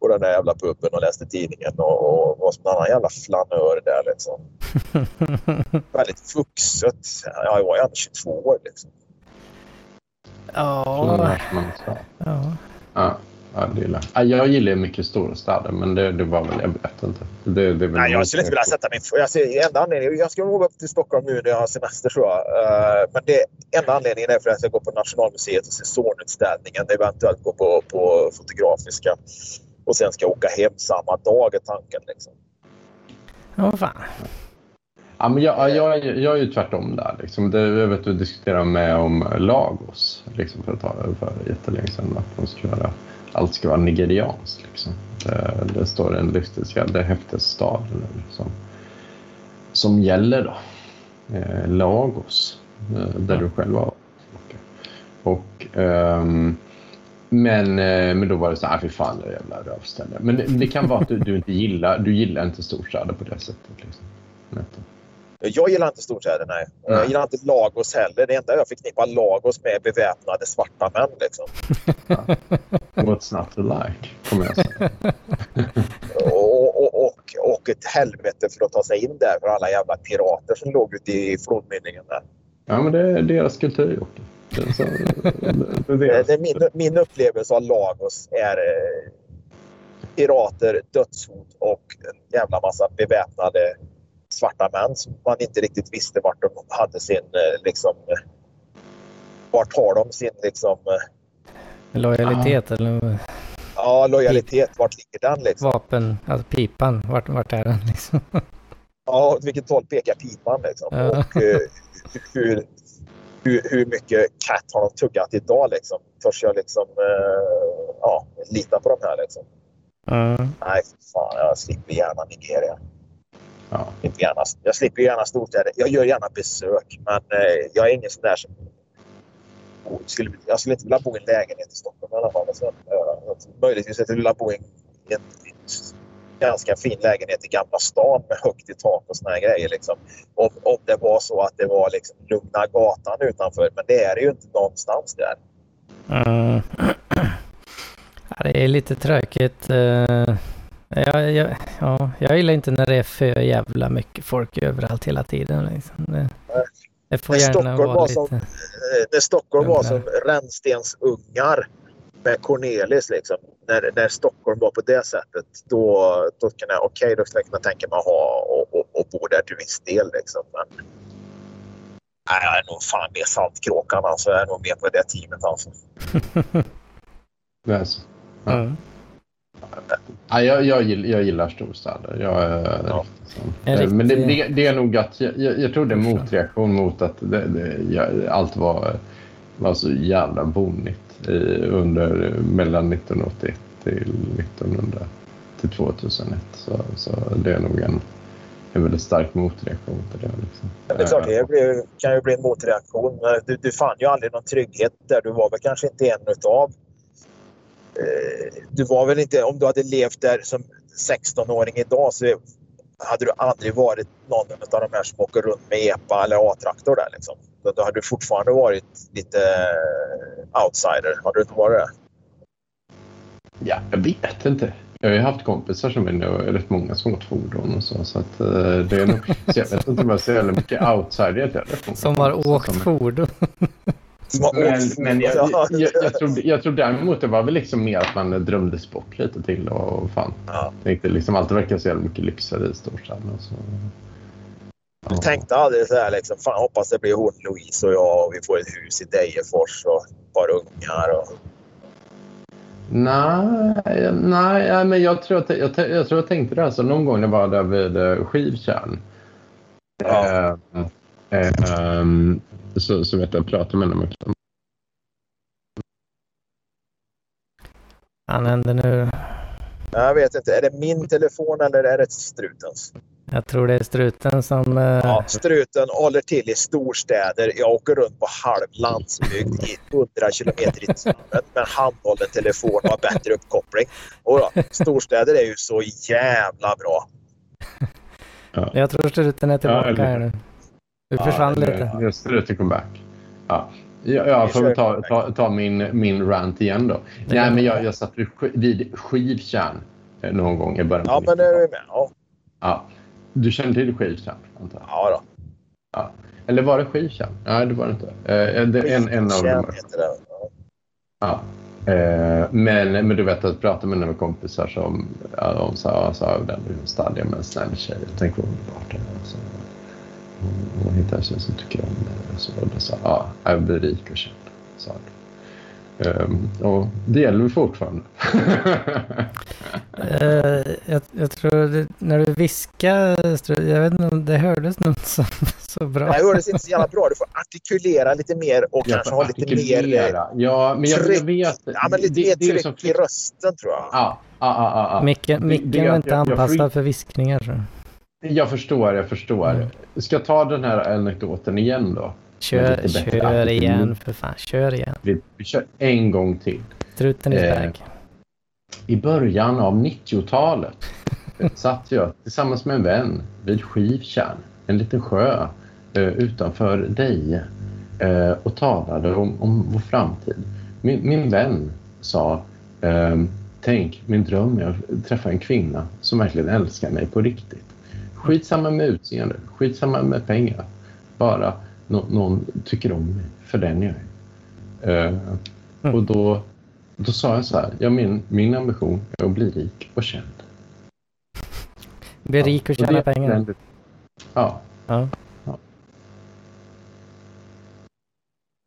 på den där jävla puben och läste tidningen och, och var som en annan jävla flanör där liksom. Väldigt vuxet. Ja, jag var ju ändå 22 år liksom. Ja. Ja. Ja, det gillar. jag. Ja, jag gillar mycket storstäder, men det, det var väl... Jag vet inte. Det, det Nej, jag skulle inte vilja sätta min... Jag, ser, enda anledningen, jag ska nog upp till Stockholm nu när jag har semester tror jag. Eh, men det enda anledningen är för att jag ska gå på Nationalmuseet och se Zornutställningen. Eventuellt gå på, på Fotografiska. Och sen ska jag åka hem samma dag är tanken. Liksom. Ja, fan. Ja, men jag, jag, jag är ju tvärtom där. Liksom. Det, jag vet du diskuterar med om Lagos liksom, för, ett tag, för jättelänge sedan. Att de ska göra, allt ska vara nigerianskt. Liksom. Det, det står en det är häftesstaden nu, som, som gäller då. Eh, Lagos, eh, där du själv var. Och, ehm, men, eh, men då var det så här, fy fan det jävla rövställe. Men det, det kan vara att du, du inte gillar, du gillar inte storstäder på det sättet. Liksom. Jag gillar inte storstäder, nej. Nej. Jag gillar inte Lagos heller. Det enda jag förknippar Lagos med är beväpnade svarta män. Liksom. What's not to like, kommer jag säga. Och, och, och, och ett helvete för att ta sig in där för alla jävla pirater som låg ute i flodmynningen där. Ja, men det är deras kultur, Jocke. Det det, är min, min upplevelse av Lagos är eh, pirater, dödshot och en jävla massa beväpnade svarta män som man inte riktigt visste vart de hade sin eh, liksom eh, vart har de sin liksom eh, Lojalitet eller ja, lojalitet, vart ligger den liksom? vapen, alltså pipan, vart, vart är den liksom? Ja, åt vilket håll pekar pipan liksom? Ja. Och eh, hur, hur, hur mycket katt har de tuggat idag liksom? Törs jag liksom eh, ja, lita på de här liksom? Ja. Nej, fan, jag slipper gärna Nigeria. Ja. Inte gärna, jag slipper gärna storstäder. Jag gör gärna besök, men eh, jag är ingen sån där som... Skulle, jag skulle inte vilja bo i en lägenhet i Stockholm i alla fall. Så, eh, möjligtvis skulle jag vilja bo i en, en, ganska fin lägenhet i Gamla stan med högt i tak och såna här grejer. Liksom. Om, om det var så att det var liksom lugna gatan utanför. Men det är det ju inte någonstans där. Mm. Ja, det är lite tråkigt. eh. Jag, jag, ja, jag gillar inte när det är för jävla mycket folk överallt hela tiden. Liksom. Det, det får Men gärna Stockholm vara var lite... som- Eh, När Stockholm var som rännstensungar med Cornelis. Liksom. När, när Stockholm var på det sättet, då, då kan jag, okej, då skulle jag kunna tänka mig att ha och, och, och bo där till viss del. Liksom. Men, nej, jag är nog fan mer Saltkråkan. Alltså. Jag är nog mer på det teamet. Alltså. Så. Mm. Ja, jag, jag, gillar, jag gillar storstäder. Jag Ja. Eh, Men det, det, det är nog att jag, jag, tror det är motreaktion mot att det, det, jag, allt var, var så jävla bonnigt i, under mellan 1981 till 1900 till 2001. Så, så det är nog en, en väldigt stark motreaktion till det. Liksom. Det är klart, det blir, kan ju bli en motreaktion. Du, du fann ju aldrig någon trygghet där. Du var väl kanske inte en utav... Eh, du var väl inte... Om du hade levt där som 16-åring idag så hade du aldrig varit någon av de här som åker runt med EPA eller A-traktor där liksom. Då, hade du fortfarande varit lite eh, outsider. Har du inte varit det? Ja, jag vet inte. Jag har ju haft kompisar som är nu- rätt många som har fordon och så. så att, eh, det är nog, så jag vet inte om jag ser så mycket outsider. Som har åkt fordon. Men, men jag, Ja. jag, jag, tror, jag tror däremot det var väl liksom mer att man drömde bort lite till och fan. Ja. Tänkte liksom alltid verkar så jävla mycket lyxigare i storstäderna. Så. Du tänkte aldrig så här liksom, fan hoppas det blir hon Louise och jag och vi får ett hus i Degerfors och ett par ungar. Och... Nej, nej, ja, men jag tror, att, jag, jag tror jag tänkte det. Alltså, någon gång när jag var där vid eh, Skivtjärn. Ja. Eh, eh, så, så vet jag, jag pratade med dem. Han händer nu. Jag vet inte, är det min telefon eller är det strutens? Jag tror det är struten som... eh, Ja, struten håller till i storstäder. Jag åker runt på halv landsbygd i 100 kilometer i timmen med en handhållen telefon och har bättre uppkoppling. Och då, storstäder är ju så jävla bra. Jag tror struten är tillbaka eller- här nu. Du försvann lite. Jag strut till comeback. Ja. Jag, jag får ta, ta, ta min, min rant igen då. Nej, men jag, jag satt vid, sk- vid Skivtjärn eh, någon gång i början Ja, men det är 90-talet. du med. Ja, Ja. Du känner till Skivtjärn, antar jag? ja då. Ja. Eller var det Skivtjärn? Nej, det var det inte. Eh, det, en, en av dem. heter det. Ja. Ja. Eh, men, men du vet att prata med några kompisar som ja, de sa, sa den stadiga med en snäll tjej. Tänk vad underbart det är. Så, hon, hittar en tjej som tycker om mig. Och så, och då sa ja, jag blir rik och känd. Det. Um, och det gäller fortfarande. Eh, jag, jag tror det, när du viskar, jag vet inte om det hördes nog så, så bra. Nej, det hördes inte så jävla bra. Du får artikulera lite mer och kanske ha lite mer... Artikulera. Ja, men jag, tryck. jag vet. Ja, men lite det- mer det är tryck som i rösten tror jag. Ja, ja, ja. Micken, Det- micken det- var jag- inte jag- jag anpassad för viskningar. Så. Jag förstår, jag förstår. Mm. Ska jag ta den här anekdoten igen då? Kör, kör igen för fan. Kör igen. Vi, vi kör en gång till. Struten i Eh. I början av 90-talet satt jag tillsammans med en vän vid Skivtjärn, en liten sjö eh, utanför dig eh, och talade om, om vår framtid. Min, min vän sa ehm, Tänk, min dröm är att träffa en kvinna som verkligen älskar mig på riktigt. Skitsamma med utseende, skitsamma med pengar. Bara nå- någon tycker om mig för den jag är. Eh, och då, då sa jag så här, ja, min, min ambition är att bli rik och känd. Bli rik och tjäna pengar. Ja. Ja. Ja.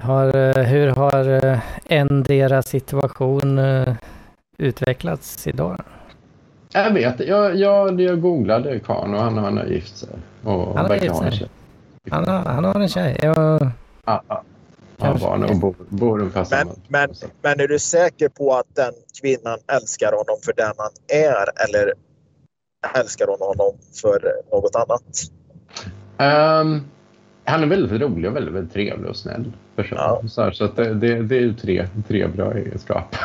Har, eh, hur har eh, endera situation utvecklats idag? Jag vet, jag, jag, jag googlade karln och han, han har gift sig. Och Han har gift sig? Han har, han har en tjej. Jag, Ja, ja. Har Kanske. barn och bor, bor ungefär Men, men, men är du säker på att den kvinnan älskar honom för den han är eller älskar hon honom för något annat? Ehm, han är väldigt rolig och väldigt, väldigt trevlig och snäll person. Ja. Så, här, så att det, det, det är ju tre, tre bra egenskaper.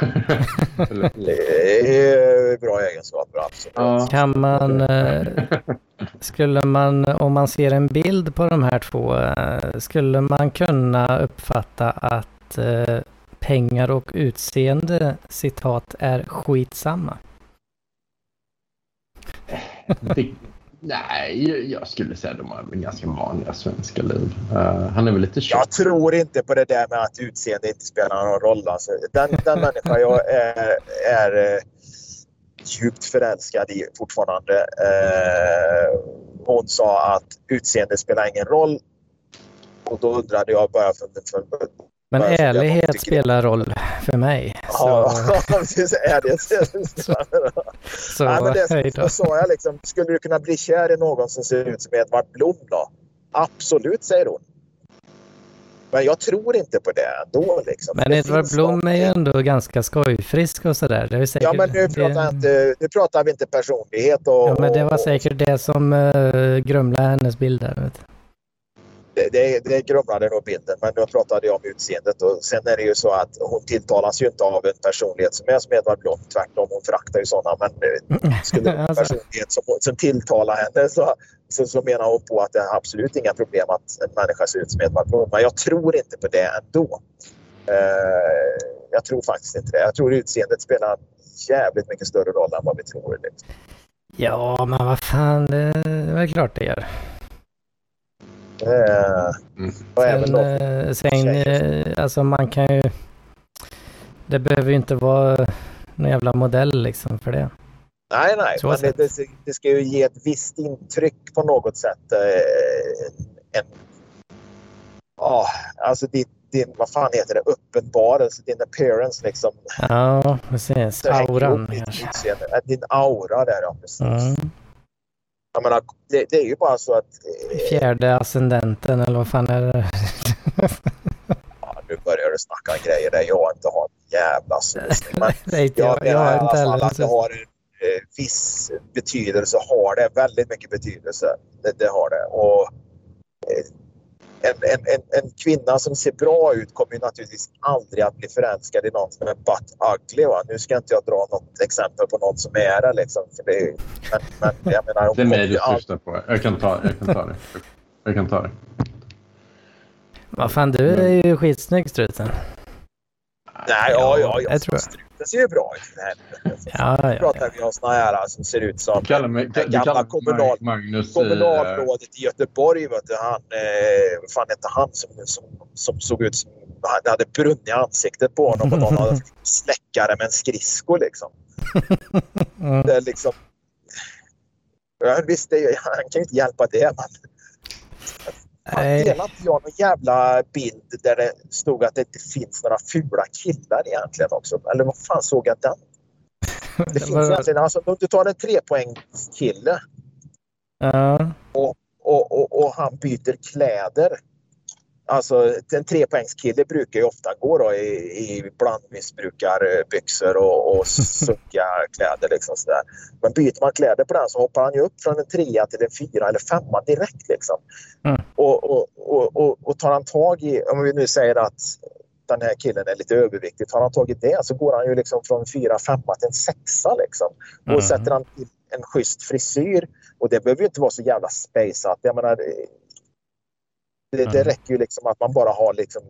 Det är bra egenskaper, absolut. ja. kan man... Eh, skulle man, om man ser en bild på de här två, eh, skulle man kunna uppfatta att eh, pengar och utseende, citat, är skitsamma? Det, nej, jag skulle säga att de har ganska vanliga svenska liv. Uh, han är väl lite tjock. Jag tror inte på det där med att utseende inte spelar någon roll. Alltså, den, den människa jag är, är eh, djupt förälskad i fortfarande. Uh, hon sa att utseende spelar ingen roll. Och då undrade jag bara för, för, men Ja, ärlighet spelar roll för mig. Ja, Så, precis. Är det så? så Nej, men det, sa jag liksom, skulle du kunna bli kär i någon som ser ut som Edvard Blom då? Absolut, säger hon. Men jag tror inte på det ändå. Liksom. Men Det Edvard Blom är ju ändå ganska skojfrisk och sådär. Det är säkert, Ja, men nu pratar, det, inte, nu pratar vi inte personlighet. Och, ja, men det var säkert det som uh, grumlade hennes bild där. Vet. du. Det, det, det grumlade nog bilden, men nu pratade jag om utseendet. Och sen är det ju så att hon tilltalas ju inte av en personlighet som är som Edvard Blom. Tvärtom, hon föraktar ju sådana. Men eh, skulle det vara en Alltså. personlighet som, som tilltalar henne så, så, så menar hon på att det är absolut inga problem att en människa ser ut som Edvard Blom. Men jag tror inte på det ändå. Eh, jag tror faktiskt inte det. Jag tror utseendet spelar jävligt mycket större roll än vad vi tror. Liksom. Ja, men vad fan, det är klart det gör. Mm. och även då, eh, sen eh, alltså man kan ju... Det behöver ju inte vara någon jävla modell liksom för det. Nej, nej. Så Men det, det, det ska ju ge ett visst intryck på något sätt. Eh, en, ja, alltså din, din, vad fan heter det, uppenbarelse, din appearance liksom. Ja, precis. Auran ditt. Eh, Din aura där, ja precis. Mm. Jag menar, det, det är ju bara så att... eh, Fjärde ascendenten eller vad fan är det? Ja, nu börjar du snacka grejer där jag inte har en jävla susning. Men inte jag jag, jag menar i har inte heller. att det har en eh, viss betydelse, har det väldigt mycket betydelse. Det, det har det. Och, eh, en, en, en, en kvinna som ser bra ut kommer ju naturligtvis aldrig att bli förälskad i någon som är butt ugly. Va? Nu ska inte jag dra något exempel på någon som är det. Liksom, för det men, men jag menar, Det är mig du syftar på. Jag kan ta, jag kan ta det. Jag kan ta det. Vad fan, du är ju skitsnygg struten. Nej, ja, ja, ja. det tror jag. Struten ser ju bra ut. för helvete. Ja, Nu ja, pratar ja. vi om såna här som ser ut som Du kallar mig, den du gamla kommunal- Magnus i... kommunalrådet i Göteborg. Vet du, han, eh, vad fan hette han som, som, som såg ut som det hade brunnit i ansiktet på honom och någon hade släckare med en skridsko liksom. Det är liksom... Ja, visst, det, är- han kan ju inte hjälpa det men Nej. delade inte jag någon jävla bild där det stod att det inte finns några fula killar egentligen också? Eller vad fan såg jag den? Det finns egentligen, alltså om du tar en trepoängskille Ja. och, och, och han byter kläder. Alltså en trepoängskille brukar ju ofta gå då i, i blandmissbrukarbyxor och, och sunkiga kläder. Liksom sådär. Men byter man kläder på den så hoppar han ju upp från en trea till en fyra eller femma direkt. Liksom. Mm. Och, och, och, och, och tar han tag i, om vi nu säger att den här killen är lite överviktig, tar han tag i det så går han ju liksom från fyra, femma till en sexa. Liksom. Och Mm. sätter han till en schysst frisyr och det behöver ju inte vara så jävla. Jag menar, det, det Mm. räcker ju liksom att man bara har liksom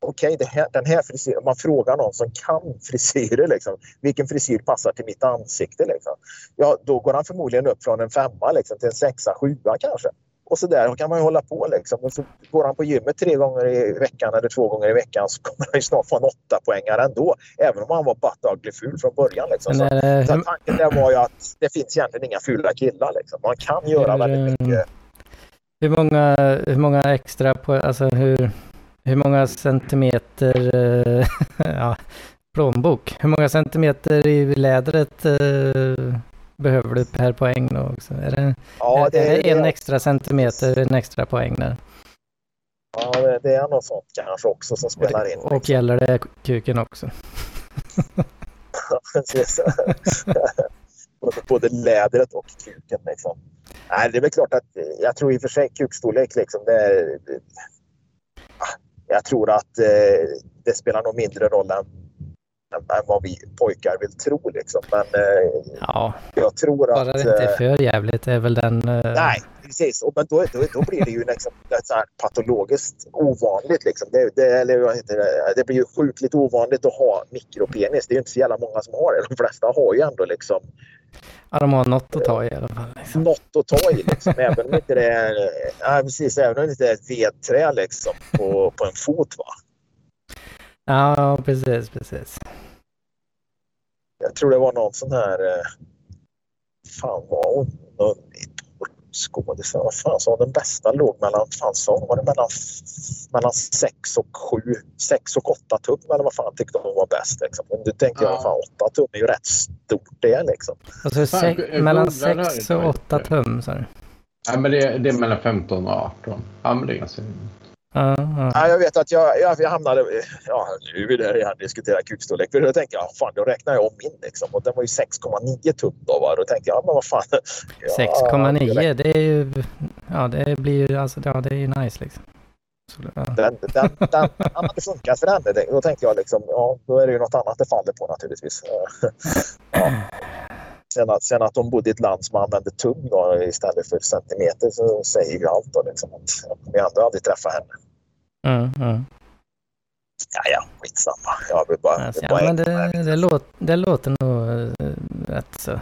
Okej, här, den här frisyren. Man frågar någon som kan frisyrer. Liksom. Vilken frisyr passar till mitt ansikte? Liksom. Ja, då går han förmodligen upp från en femma liksom, till en sexa, sjua kanske. Och så där kan man ju hålla på. Liksom. Och så går han på gymmet tre gånger i veckan eller två gånger i veckan så kommer han ju snart få en åtta poängare ändå. Även om han var butt ugly ful från början. Liksom. Så, så hur, tanken där var ju att det finns egentligen inga fula killar. Liksom. Man kan göra väldigt eh, mycket. Hur, många, hur många extra på, alltså hur, hur många centimeter, eh, ja, plånbok, hur många centimeter i lädret eh, behöver du per poäng då också? Är det, Ja, är, är det en det, extra centimeter, en extra poäng där? ja, det- det är något sånt kanske också som Och, spelar det, in. och gäller det kuken också? Precis. Både- Både lädret och kuken. Liksom. Nej, det är väl klart att jag tror i och för sig kukstorlek liksom, det är, Ah, Jag tror att eh, det spelar nog mindre roll än, än vad vi pojkar vill tro. Liksom. Men eh, Ja, jag tror bara att... det inte är eh, för jävligt är väl den... eh, Nej, precis. Och, men då, då, då blir det ju liksom så här patologiskt ovanligt. Liksom. Det, det, eller, vad heter det, det blir ju sjukligt ovanligt att ha mikropenis. Det är ju inte så jävla många som har det. De flesta har ju ändå liksom Ja, de har något att ta i alla fall. Liksom. något att ta i. Liksom. Även om inte det är, ja, precis, även om det inte är ett vedträ liksom, på, på en fot. Va? Ja, precis, precis. Jag tror det var någon sån här... eh, Fan var hon? Någon skådis. Vad fan sa? Den bästa låg mellan... Fan sa? Var det mellan, mellan sex och sju? Sex och åtta tum eller vad fan tyckte hon var bäst? Liksom. Nu tänkte jag, Ja. fan åtta tum är ju rätt stort det liksom. Alltså Fan, sex, jag mellan googlar det här 6 idag, och 8 inte. tum sa du? Ja, men det, det är mellan 15 och 18. Ja, men det är ganska Ja, ja. Ja, jag vet att jag, jag, jag hamnade... Ja, nu är vi där igen diskuterar kukstorlek. För då tänkte jag, fan då räknar jag om min liksom. Och den var ju 6,9 tum då. Va? Då tänkte jag, ja, men vad fan. Ja, 6,9 det är ju... Ja, det blir ju alltså... Ja, det är ju nice liksom. Så, ja. Den, den, den, den hade funkat för henne. Då tänkte jag liksom, ja, då är det ju något annat det faller på naturligtvis. Ja. Sen, att, sen att de bodde i ett land som använde tum då, istället för centimeter så säger ju allt. Då, liksom, att jag kommer ändå aldrig träffa henne. Mm, mm. Ja, ja, skitsamma. Jag vill bara... Alltså, ja, bara men det, det, låter, det låter nog eh, rätt så,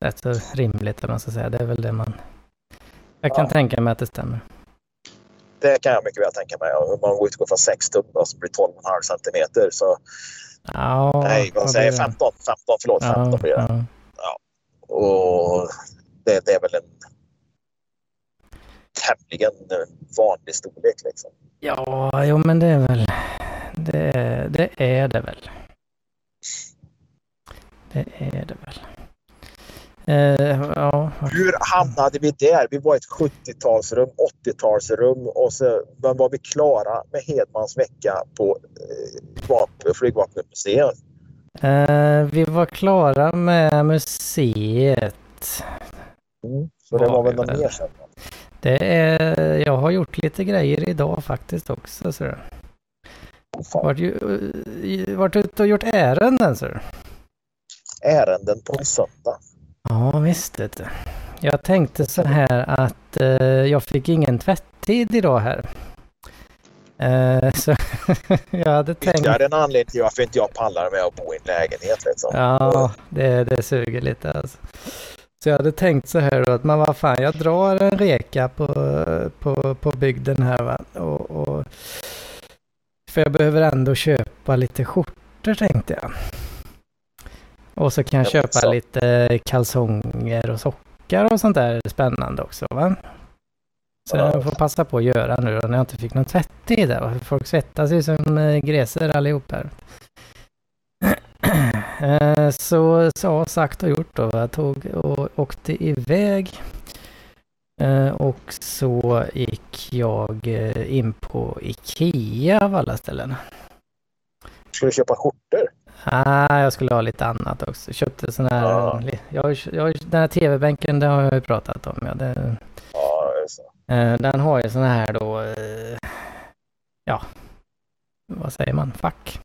rätt så rimligt, vad man ska säga. Det är väl det man... Jag kan Ja. tänka mig att det stämmer. Det kan jag mycket väl tänka mig. Om man utgår från 6 tum då, som blir 12,5 centimeter. Så, Ja, nej, vad säger blir det? 15? 15, förlåt. 15 blir det. ja. Och det, det är väl en tämligen eh, vanlig storlek. Liksom. Ja, jo men det är väl... Det, det är det väl. Det är det väl. Eh, ja, Hur hamnade vi där? Vi var ett 70-talsrum, 80-talsrum och så men var vi klara med Hedmans vecka på eh, vap- Flygvapenmuseet. eh, vi var klara med museet. Mm. Så det Var var väl något mer sen. Det är, jag har gjort lite grejer idag faktiskt också. Så. det. Vart, varit ute och gjort ärenden. Så. det. ärenden på en söndag. Ja, visst du. Jag tänkte så här att eh, jag fick ingen tvätttid idag här. Eh, så jag hade tänkt... Ytterligare en anledning till varför inte jag pallar med att bo i en lägenhet. Liksom. Ja, det, det suger lite alltså. Så jag hade tänkt så här då att men vad fan, jag drar en reka på, på, på bygden här va. Och, och För jag behöver ändå köpa lite skjortor tänkte jag. Och så kan jag Ja, köpa så. lite kalsonger och sockar och sånt där spännande också va. Så Ja. jag får passa på att göra nu då när jag inte fick någon tvätt i det. Folk svettas ju som eh, gräser allihop här. Eh, Så, så sagt och gjort då. Jag tog och åkte iväg. Eh, Och så gick jag eh, in på Ikea av alla ställen. Ska du köpa skjortor? Ah, jag skulle ha lite annat också. Köpte sån här... Ja. Jag, jag, den här tv-bänken, det har jag ju pratat om. Ja, det, Ja, det är så. den har ju sån här då... Ja, vad säger man? Fack?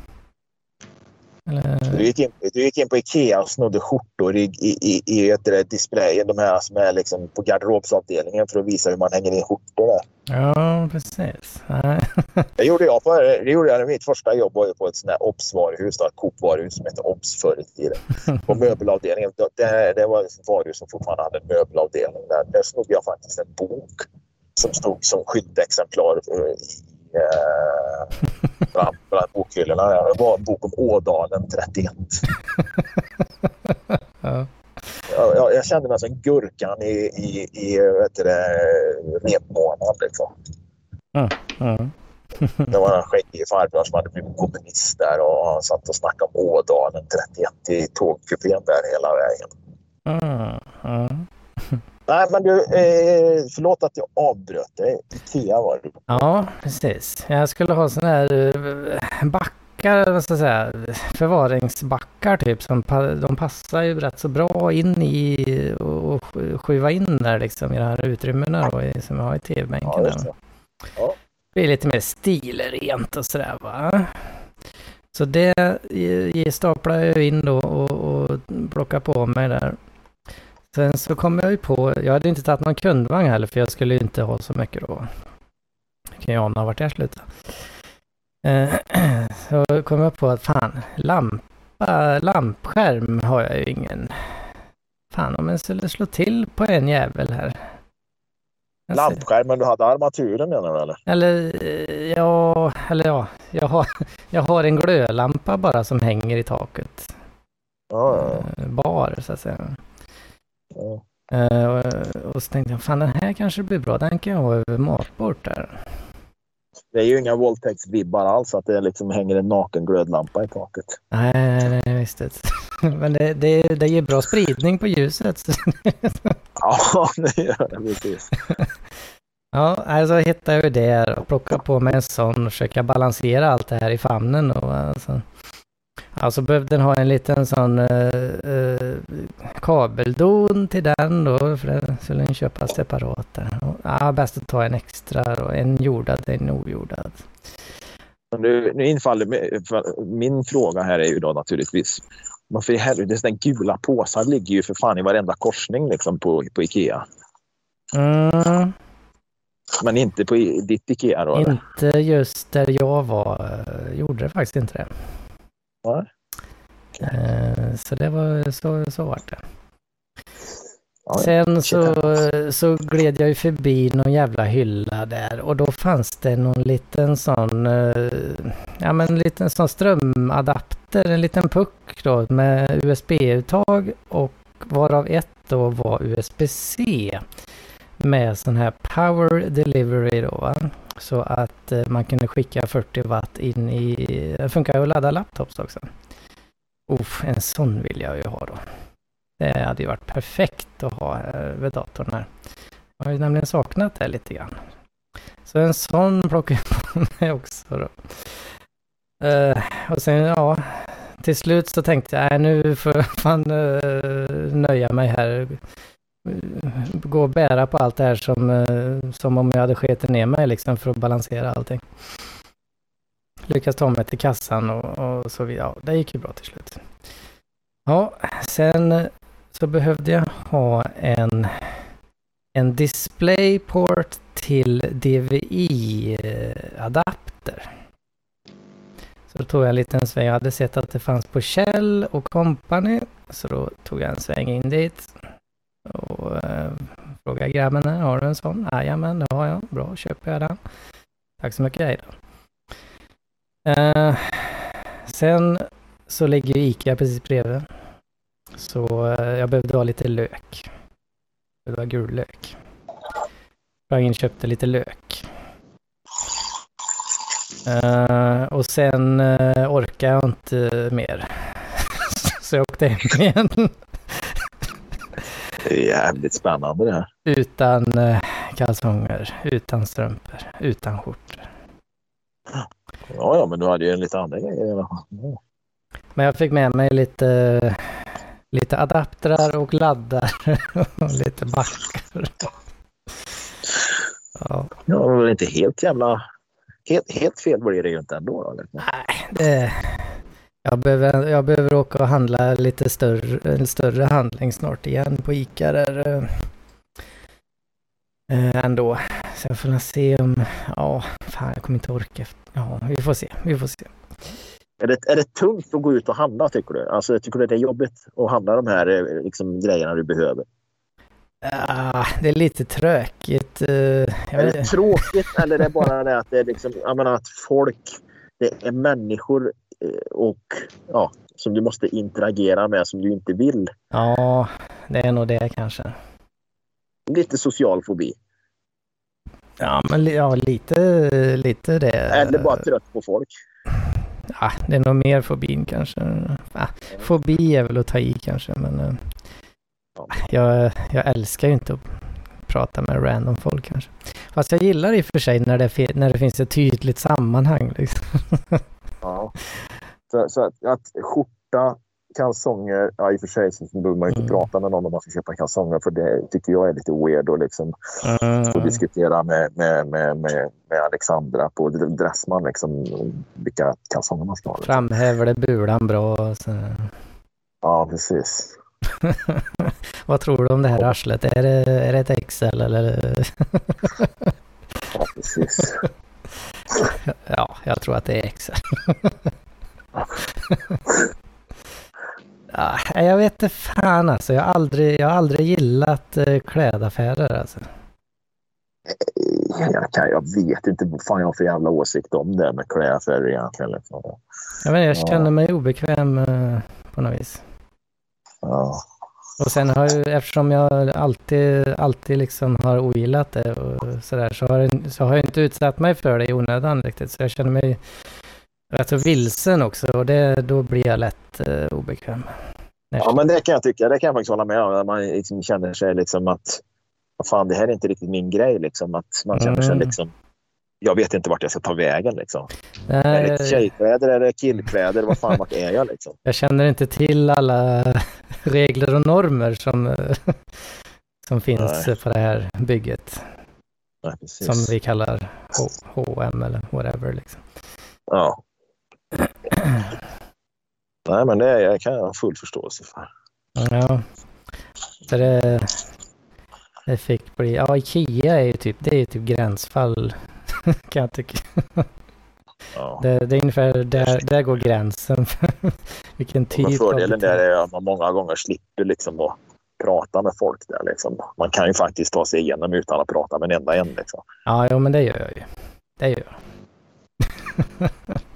Eller, Du gick, in, du gick in på Ikea och snodde skjortor i, i, i, i ett där display, de här som är liksom på garderobsavdelningen för att visa hur man hänger in skjortor där. ja, precis. Det gjorde jag på, det gjorde jag, mitt första jobb var på ett sånt här Obs-varuhus, ett Coop-varuhus som hette Obs förr i tiden. På möbelavdelningen, det, det var ett varuhus som fortfarande hade en möbelavdelning där. Där snodde jag faktiskt en bok som stod som skyltexemplar eh, bland, bland bokhyllorna. Det var en bok om Ådalen 31. Ja. Jag, jag, kände mig som gurkan i, i, i vet du det, repmånad. Liksom. Ja. Det var en skäggig farbror som hade blivit kommunist där och han satt och snackade om Ådalen 31 i tågkupén där hela vägen. Ja. Ja. Nej, men du, eh, förlåt att jag avbröt dig. Ikea var det. Ja, precis. Jag skulle ha sådana här eh, backar, vad ska jag säga, förvaringsbackar typ. Som de passar ju rätt så bra in i och och sk- skjuva in där liksom i de här utrymmena då, som jag har i Ja, tv-bänken. det. det blir lite mer stilrent och sådär va. Så det eh, staplar jag in då och, och plockar på mig där. Sen så kom jag ju på, jag hade inte tagit någon kundvagn heller för jag skulle inte ha så mycket då. Jag kan ju ana vart jag slutar. Eh, Så kom jag på att fan, lampa, lampskärm har jag ju ingen. Fan om jag skulle slå till på en jävel här. Lampskärmen, du hade armaturen menar du eller? eller eh, ja, eller ja, jag har, jag har en glödlampa bara som hänger i taket. Eh, Bar så att säga. Ja. Eh, och, och så tänkte jag, fan den här kanske blir bra, den kan jag ha över matbord där. Det är ju inga våldtäktsvibbar alls att det liksom hänger en naken glödlampa i taket. Nej, nej, nej visst. det. Men det, det, det ger bra spridning på ljuset. Ja, det gör det precis. Ja, alltså hittade jag ju det och plockade på mig en sån och försöka balansera allt det här i famnen. Och, alltså. Alltså behövde den ha en liten sån eh, eh, kabeldon till den då, för den skulle den köpa separat där. Och, ja, bäst att ta en extra då, en jordad, en ojordad. Nu, nu infaller min fråga här är ju då naturligtvis varför i helvete, den gula påsar ligger ju för fan i varenda korsning liksom på, på Ikea. Mm, Men inte på ditt Ikea då? eller? inte just där jag var, eh, gjorde det faktiskt inte det. Nej. Eh, Så det var, så, så vart det. Sen så, så gled jag ju förbi någon jävla hylla där och då fanns det någon liten sån, eh, ja men en liten sån strömadapter, en liten puck då med USB-uttag och varav ett då var USB-C med sån här power delivery då va? Så att eh, man kunde skicka 40 watt in i, det funkar ju att ladda laptops också. Uff, en sån vill jag ju ha då. Det hade ju varit perfekt att ha eh, vid datorn här. Jag har ju nämligen saknat det lite grann. Så en sån plockar jag på mig också då. Uh, och sen ja, till slut så tänkte jag, nej nu får jag fan uh, nöja mig här. Gå och bära på allt det här som, uh, som om jag hade skitit ner mig liksom för att balansera allting. Lyckas ta mig till kassan och, och så vidare. Ja, det gick ju bra till slut. Ja, sen så behövde jag ha en, en DisplayPort till DVI-adapter. Så då tog jag en liten sväng. Jag hade sett att det fanns på Shell och Company. Så då tog jag en sväng in dit. Och eh, frågade grabben, har du en sån? Jajamän, det har jag. Bra, köper jag den. Tack så mycket, hej då. Eh, sen så ligger ju Ica precis bredvid. Så eh, jag behövde ha lite lök. Det var gul lök. Sprang in och köpte lite lök. Eh, och sen uh, orkade jag inte mer. så jag åkte hem igen. Det är jävligt spännande det här. Utan eh, kalsonger, utan strumpor, utan skjortor. Ja, ja, men du hade ju en lite andra grejer i alla fall. Ja. Men jag fick med mig lite, lite adaptrar och laddar och lite backar. Ja, Ja, det var väl inte helt jävla... Helt, helt fel blir det ju inte ändå. Då, nej, det... Jag behöver, jag behöver åka och handla lite större, en större handling snart igen på Ica där. Eh, ändå. Så jag får nog se om... Ja, fan jag kommer inte orka. Ja, vi får se. Vi får se. Är, det, är det tungt att gå ut och handla tycker du? Alltså, tycker du det är jobbigt att handla de här eh, liksom, grejerna du behöver? Ah, det är lite tråkigt. eh, jag Är det tråkigt eller är det bara det att det är liksom, jag menar att folk, det är människor eh, och ja, som du måste interagera med som du inte vill. Ja, det är nog det kanske. Lite social fobi. Ja, men ja, lite, lite det. Eller bara trött på folk. Ja, det är nog mer fobin kanske. Ja, fobi är väl att ta i kanske, men eh, Ja. jag, jag älskar ju inte att prata med random folk kanske. Fast jag gillar i och för sig när det, när det finns ett tydligt sammanhang. Liksom. Ja. Så, så att, att skjorta, kalsonger, ja i och för sig så behöver man ju inte Mm. prata med någon om man ska köpa kalsonger för det tycker jag är lite weird att liksom stå och diskutera med, med, med, med, med Alexandra på Dressman liksom vilka kalsonger man ska ha. Liksom. Framhäver bulan bra. Så. Ja, precis. Vad tror du om det här arslet? Är det, är det ett XL eller? Ja, precis. Ja, jag tror att det är XL. ja, nej, jag vet inte fan alltså. Jag har aldrig, jag har aldrig gillat eh, klädaffärer alltså. Jag, kan, jag vet inte vad fan jag har för jävla åsikt om det med klädaffärer egentligen. Liksom. Jag, vet, jag Ja. känner mig obekväm eh, på något vis. Ja. Och sen har ju, eftersom jag alltid, alltid liksom har ogillat det och sådär, så har, så har jag inte utsatt mig för det i onödan riktigt. Så jag känner mig rätt så vilsen också och det, då blir jag lätt eh, obekväm. Ja, men det kan jag tycka. Det kan jag faktiskt hålla med om. Man liksom känner sig liksom att fan, det här är inte riktigt min grej. Liksom. Att man känner sig Mm. liksom jag vet inte vart jag ska ta vägen. Liksom. Nej, Är det tjejkläder? Det killkläder? Vad fan, vart är jag? Liksom? Jag känner inte till alla regler och normer som, som finns Nej. på det här bygget. Nej. Som vi kallar H- H&M eller whatever. Liksom. Ja. Nej, men det jag kan jag ha full förståelse för. Ja. Så det, det fick bli... Ja, Ikea är ju typ, det är ju typ gränsfall kan jag tycka. Ja. Det, det är ungefär där, där går gränsen vilken Men typ fördelen av... där är att man många gånger slipper liksom att prata med folk där. Liksom. Man kan ju faktiskt ta sig igenom utan att prata med en enda en. Liksom. Ja, jo, men det gör jag ju. Det gör jag.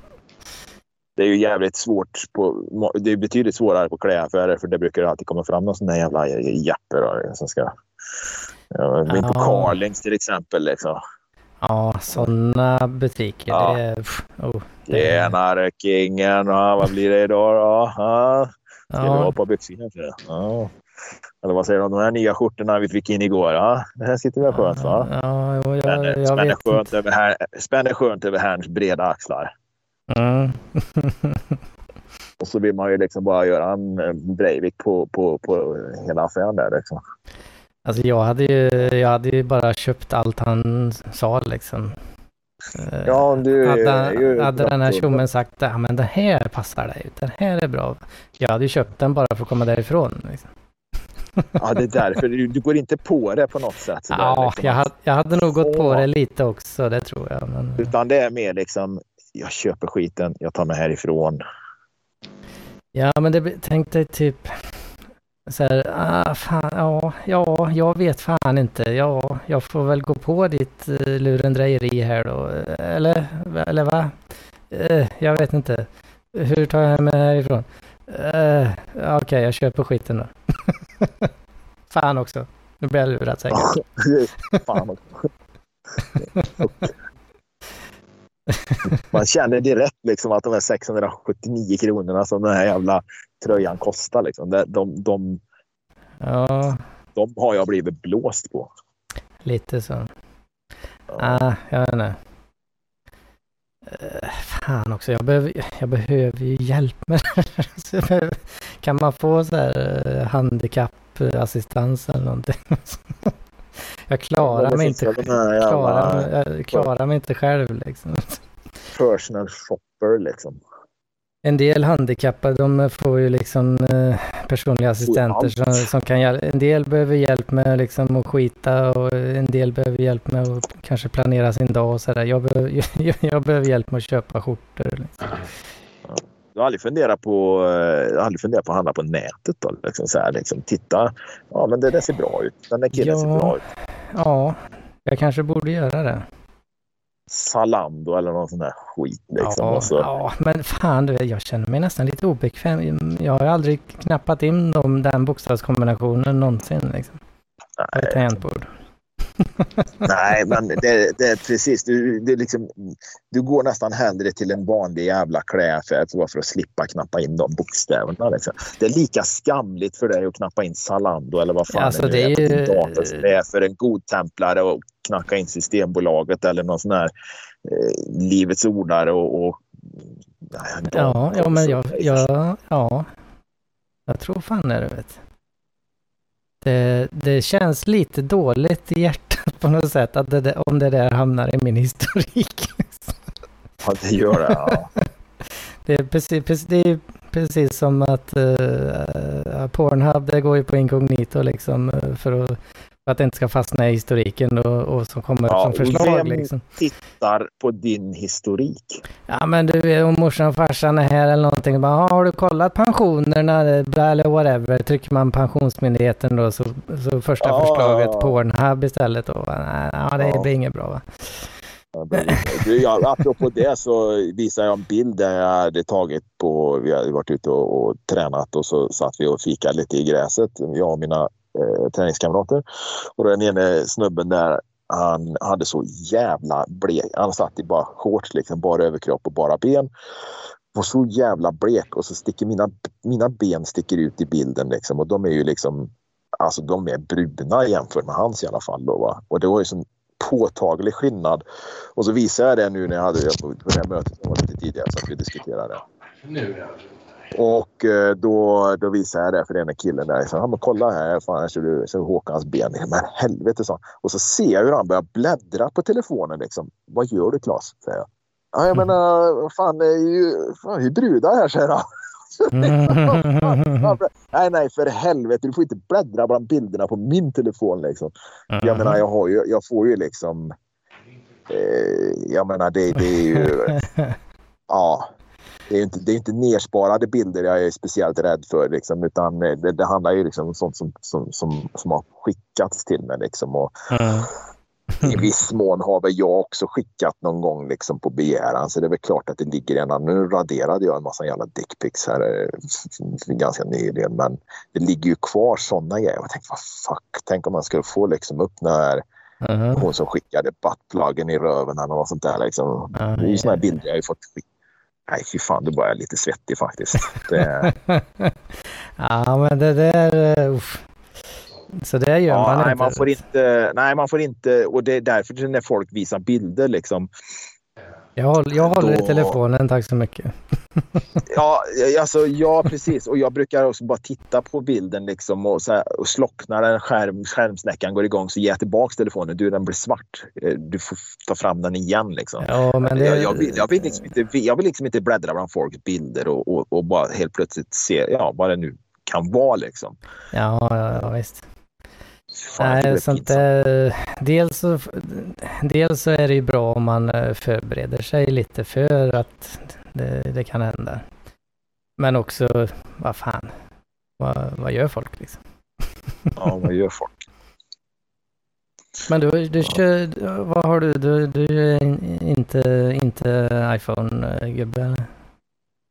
Det är ju jävligt svårt. På, det är betydligt svårare på klädaffärer för det brukar alltid komma fram någon sån där jävla jeppe då, som ska... Ja, på. Carlings till exempel. Liksom. Ja, sådana butiker. Ja. Det pff, Oh, det Tjenare kingen! Ja, vad blir det idag då? Ja. Ska vi ha ja, på byxor kanske? Ja. Eller vad säger du om de här nya skjortorna vi fick in igår? Ja, det här sitter väl skönt va? ja, jo, jag, Spänner, jag spänner, skönt inte. över här, spänner skönt över herrns breda axlar. Mm. Och så vill man ju liksom bara göra en Breivik på, på, på hela affären där. Liksom. Alltså jag hade ju, jag hade ju bara köpt allt han sa liksom. Eh, Ja, du hade, hade den här tjommen sagt ja men den här passar dig, den här är bra. Jag hade ju köpt den bara för att komma därifrån. Liksom. Ja, det är därför. Du, du går inte på det på något sätt. Ja, liksom. jag, hade, jag hade nog gått på det lite också, det tror jag. Men, Utan det är mer liksom, jag köper skiten, jag tar mig härifrån. ja, men det, tänk dig typ så här, ah, fan, ja, ja, jag vet fan inte. Ja, jag får väl gå på ditt uh, lurendrejeri här då. Eller, eller va? Eh, jag vet inte. Hur tar jag mig härifrån? Eh, Okej, jag köper skiten då. Fan också. Nu blir jag lurad säkert. Fan också. Man känner direkt liksom att de här 679 kronorna som den här jävla tröjan kostar, liksom, de, de, de, Ja, de har jag blivit blåst på. lite så. Ja. Ah, jag vet inte. Eh, fan också, jag behöver, jag behöver ju hjälp med det här. Behöver- Kan man få så här eh, handikappassistans eller någonting? Jag klarar mig inte, här klarar, jag klarar mig inte själv liksom. personal shopper liksom. En del handikappade de får ju liksom eh, personliga assistenter som, som kan hjälpa. En del behöver hjälp med liksom att skita och en del behöver hjälp med att kanske planera sin dag och sådär. Jag, behöver- jag, jag behöver hjälp med att köpa skjortor. Liksom. Jag har aldrig funderat på, eh, jag har aldrig funderat på att handla på nätet. Då, liksom, så här, liksom, titta, ja men det där ser bra ut. Den där killen ser Ja. bra ut. Ja, jag kanske borde göra det. Zalando eller någon sån där skit. Liksom. ja, så, ja, men fan du, jag känner mig nästan lite obekväm. Jag har aldrig knappat in dem, den bokstavskombinationen någonsin liksom, på ett nej, tangentbord. Nej, men det, det är precis. Du, det är liksom, du går nästan hellre till en vanlig jävla klädaffär bara för att slippa knappa in de bokstäverna. Liksom. Det är lika skamligt för dig att knappa in Zalando eller vad fan Alltså, det, det är är på ju- det är för en godtemplare och knacka in Systembolaget eller någon sån här eh, Livets ordare och, och nej, Ja, ja men jag, dator. jag, ja. Jag tror fan det, du vet. Det, det känns lite dåligt i hjärtat på något sätt att det, om det där hamnar i min historik. Ja, det gör det. Ja. Det är precis, precis, det är precis som att uh, Pornhub, det går ju på inkognito liksom eh, för att, för att det inte ska fastna i historiken och, och som kommer Ja, som förslag vem- liksom. Tittar på din historik. Ja men du om morsan och farsan är här eller någonting. Bara, "Ah, har du kollat pensionerna eller whatever? Trycker man pensionsmyndigheten då så, så första Ja. förslaget Pornhub istället. Och, nej, ja, det Ja. blir inget bra va? Du, apropå det så visade jag en bild där jag hade tagit på, vi hade varit ute och, och tränat och så satt vi och fikade lite i gräset, jag och mina eh, träningskamrater. Och den ene snubben där, han hade så jävla blek, han satt i bara shorts liksom, bara överkropp och bara ben. Var så jävla blek och så sticker mina, mina ben sticker ut i bilden liksom och de är ju liksom, alltså de är bruna jämfört med hans i alla fall då va. Och det var ju sån påtaglig skillnad. Och så visade jag det nu när jag hade det på det här mötet som var lite tidigare så att vi diskuterade. Nu ja. Och eh, då, då visade jag det för den här killen där. Så, ja, men kolla här, fan, här ser du, ser du Håkans ben. Men helvete, så. Och så ser jag hur han börjar bläddra på telefonen. Liksom. Vad gör du Claes? säger jag. Ja, jag menar, fan, det är ju fan, vi brudar här, säger han. nej, nej, för helvete. Du får inte bläddra bland bilderna på min telefon. Liksom. Jag menar, jag, har ju, jag får ju liksom... Eh, jag menar, det, det är ju... Ja. Det är inte, det är inte nersparade bilder jag är speciellt rädd för. Liksom, utan det, det handlar ju liksom om sånt som, som, som, som har skickats till mig. Liksom, och I viss mån har väl jag också skickat någon gång liksom, på begäran. Så det är väl klart att det ligger en Nu raderade jag en massa jävla dickpics här eh, ganska nyligen. Men det ligger ju kvar sådana grejer. Jag tänkte, vad fuck. Tänk om man skulle få liksom, upp den här Mhm. hon som skickade buttpluggen i röven eller något sånt där. Liksom. Ja, Det är ju ja. bilder jag har ju fått skicka. Nej, fy fan, då börjar jag lite svettig faktiskt. Det, ja men det där, eh, uff. Så det gör ja, man nej, inte. man får inte. Nej, man får inte. Och det är därför när folk visar bilder liksom. Jag, håller, jag håller i Då- telefonen, tack så mycket. Ja, alltså, ja, precis. Och jag brukar också bara titta på bilden liksom och, så här, och slocknar en skärm, skärmsnäckan går igång så ger jag tillbaka telefonen. Du, den blir svart. Eh, Du får ta fram den igen liksom. Ja, men det... jag, jag, vill, jag, vill liksom inte, jag vill liksom inte bläddra bland folks bilder och, och, och bara helt plötsligt se ja, vad det nu kan vara. Liksom. Ja, ja, ja visst. Fan, jag tycker det Nej, sånt där, dels, så, dels så är det ju bra om man eh, förbereder sig lite för att det, det kan hända. Men också, vad fan, vad, vad gör folk liksom? Ja, vad gör folk? Men du, du kör, vad har du? Du, du är in- inte, inte iPhone-gubbe eller?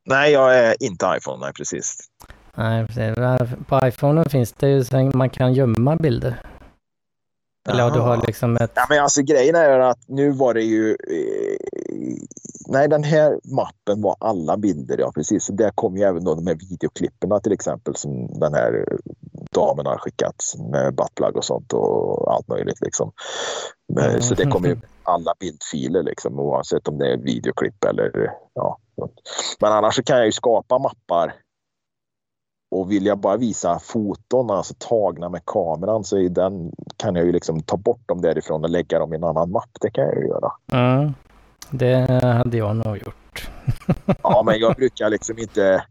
Nej, jag är inte iPhone. Nej, precis. Nej, precis. På iPhonen finns det ju så man kan gömma bilder. Eller ja, du har liksom ett... Ja, men alltså grejen är att nu var det ju... Eh, nej, den här mappen var alla bilder, ja precis. Så där kom ju även då de här videoklipperna till exempel som den här damen har skickat med buttplug och sånt och allt möjligt liksom. Men, Så det kommer ju alla bildfiler liksom oavsett om det är videoklipp eller ja. Men annars så kan jag ju skapa mappar och vill jag bara visa foton, alltså tagna med kameran, så den, kan jag ju liksom ta bort dem därifrån och lägga dem i en annan mapp. Det kan jag ju göra. Mm, det hade jag nog gjort. Ja, men jag brukar liksom inte...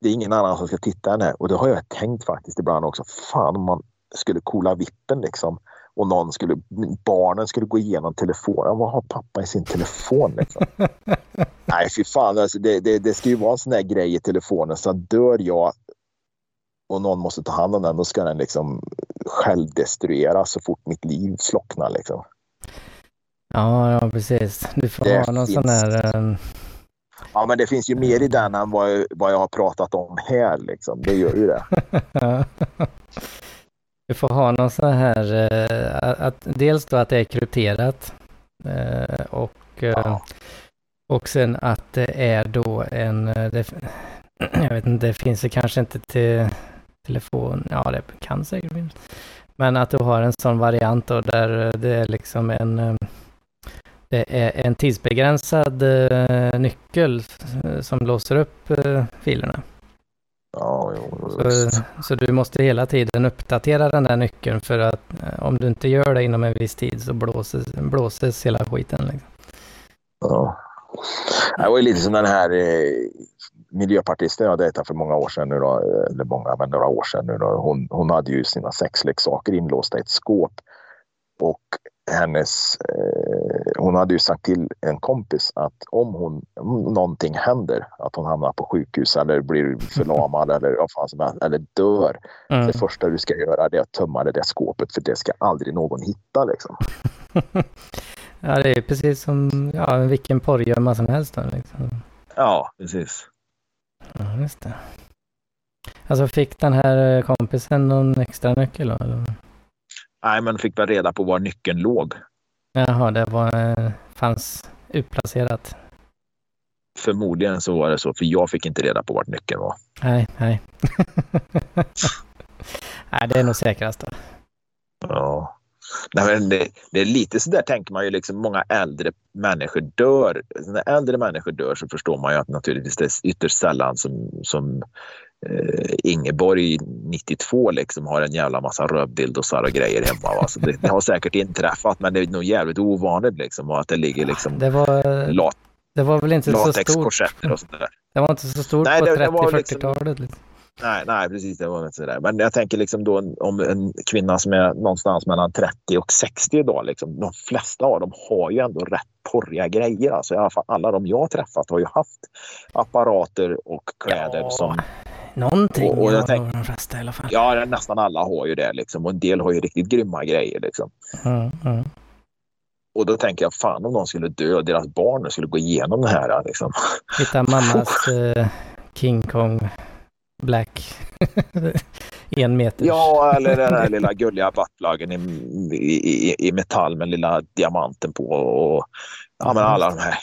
Det är ingen annan som ska titta än här. Och det har jag tänkt faktiskt ibland också. Fan om man skulle kolla vippen liksom. Och någon skulle, barnen skulle gå igenom telefonen. Vad har pappa i sin telefon liksom? Nej, fy fan. Alltså, det, det, det ska ju vara en sån här grej i telefonen så dör jag och någon måste ta hand om den, då ska den liksom självdestrueras så fort mitt liv slocknar. Liksom. Ja, ja precis. Du får Det ha någon sån där... ehm, Ja, men det finns ju mer i den än vad, jag- vad jag har pratat om här. Liksom. Det gör ju det. Du får ha någon sån här, eh, att, dels då att det är krypterat eh, och, eh, Ja. och sen att det är då en, eh, det, jag vet inte, det finns det kanske inte till telefon, ja det kan säkert finnas. Men att du har en sån variant då där det är liksom en, eh, det är en tidsbegränsad eh, nyckel eh, som låser upp eh, filerna. Ja, jo, Så, så du måste hela tiden uppdatera den där nyckeln för att eh, om du inte gör det inom en viss tid så blåses, blåses hela skiten. Liksom. Ja. Det var ju lite som den här miljöpartisten jag dejtade för många år sedan nu då, eller många, men några år sedan nu då. Hon, hon hade ju sina sexleksaker inlåsta i ett skåp. Och hennes, eh, hon hade ju sagt till en kompis att om, hon, om någonting händer, att hon hamnar på sjukhus eller blir förlamad eller, vad fan som helst, eller dör. Mm. Det första du ska göra är att tömma det där skåpet för det ska aldrig någon hitta. Liksom. Ja, det är precis som ja, vilken porrgömma som helst. Då, liksom. Ja, precis. Ja, just det. Alltså fick den här eh, kompisen någon extra nyckel då? Eller? Nej, men fick väl reda på var nyckeln låg. Jaha, det var, eh, fanns utplacerat. Förmodligen så var det så, för jag fick inte reda på vart nyckeln var. Nej, nej. nej, det är nog säkrast då. Ja. Nej, det, det är lite så där tänker man ju liksom många äldre människor dör. När äldre människor dör så förstår man ju att naturligtvis det är ytterst sällan som, som eh, Ingeborg 92 liksom har en jävla massa rövdildosar och grejer hemma. Va? Så det, det har säkert inträffat men det är nog jävligt ovanligt liksom att det ligger liksom Det var, lat, det var väl inte så stort. och sådär. Det var inte så stort Nej, på det- det var liksom- 30-40-talet. Liksom. Nej, nej, precis. Det var inte sådär. Men jag tänker liksom då om en kvinna som är någonstans mellan 30 och 60 idag. Liksom, de flesta av dem har ju ändå rätt porriga grejer. Alltså, i alla fall alla de jag har träffat har ju haft apparater och kläder Ja. som... Någonting Och- och jag tänk- de flesta i alla fall. Ja, nästan alla har ju det. Liksom, och en del har ju riktigt grymma grejer. Liksom. Mm, mm. Och då tänker jag, fan om någon skulle dö och deras barn skulle gå igenom det här. Liksom. Hitta mammas eh, King Kong Black. en meter. Ja, eller den där lilla gulliga buttpluggen i, i, i, metall med lilla diamanten på. Och, ja, men alla de här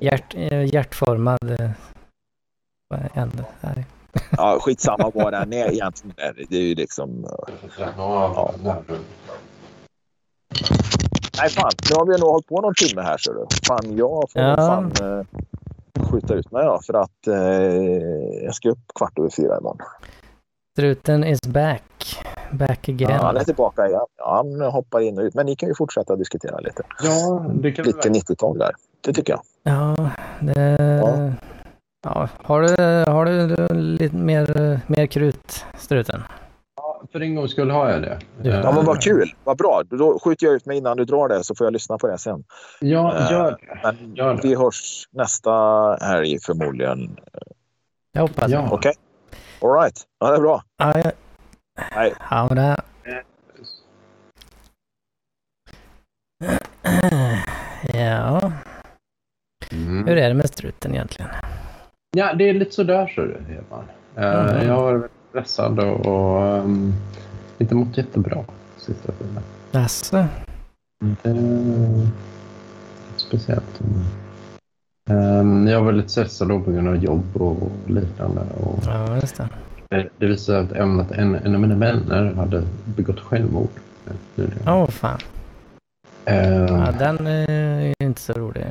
Hjärt, eh, hjärtformad. Eh. Ja, skitsamma vad den är egentligen. Det är ju liksom... Ja, Nej fan, nu har vi nog hållit på någon timme här ser du. Fan, jag får Ja. fan eh, skjuta ut mig då, för att eh, jag ska upp kvart över fyra imorgon. Struten is back. Back again. Ja, han är tillbaka igen. Ja, han hoppar in och ut. Men ni kan ju fortsätta diskutera lite. ja, det kan vi Lite 90-tal där. Det tycker jag. Ja, det... Ja. Ja. Har du, har du lite mer, mer krut, struten? För en gångs skull har jag det. Ja, Ja, men vad kul. Vad bra. Då skjuter jag ut mig innan du drar det så får jag lyssna på det sen. Ja, gör det. Men Gör det. vi hörs nästa helg förmodligen. Jag hoppas Ja. Okej? All right. Ja, det är bra. Ja. Hej. Ja, det, Ja, Mm. hur är det med struten egentligen? Ja, det är lite sådär så det Hedman. Uh, Mhm. Jag har stressad och, ehm, inte mått jättebra sista tiden. Jaså? Det är speciellt. Um, jag var lite stressad då på grund av jobb och liknande. Och Ja, just det. det, det visade att även att en, en av mina vänner hade begått självmord. eh. Åh fan. Ehm, Ja, den är ju inte så rolig.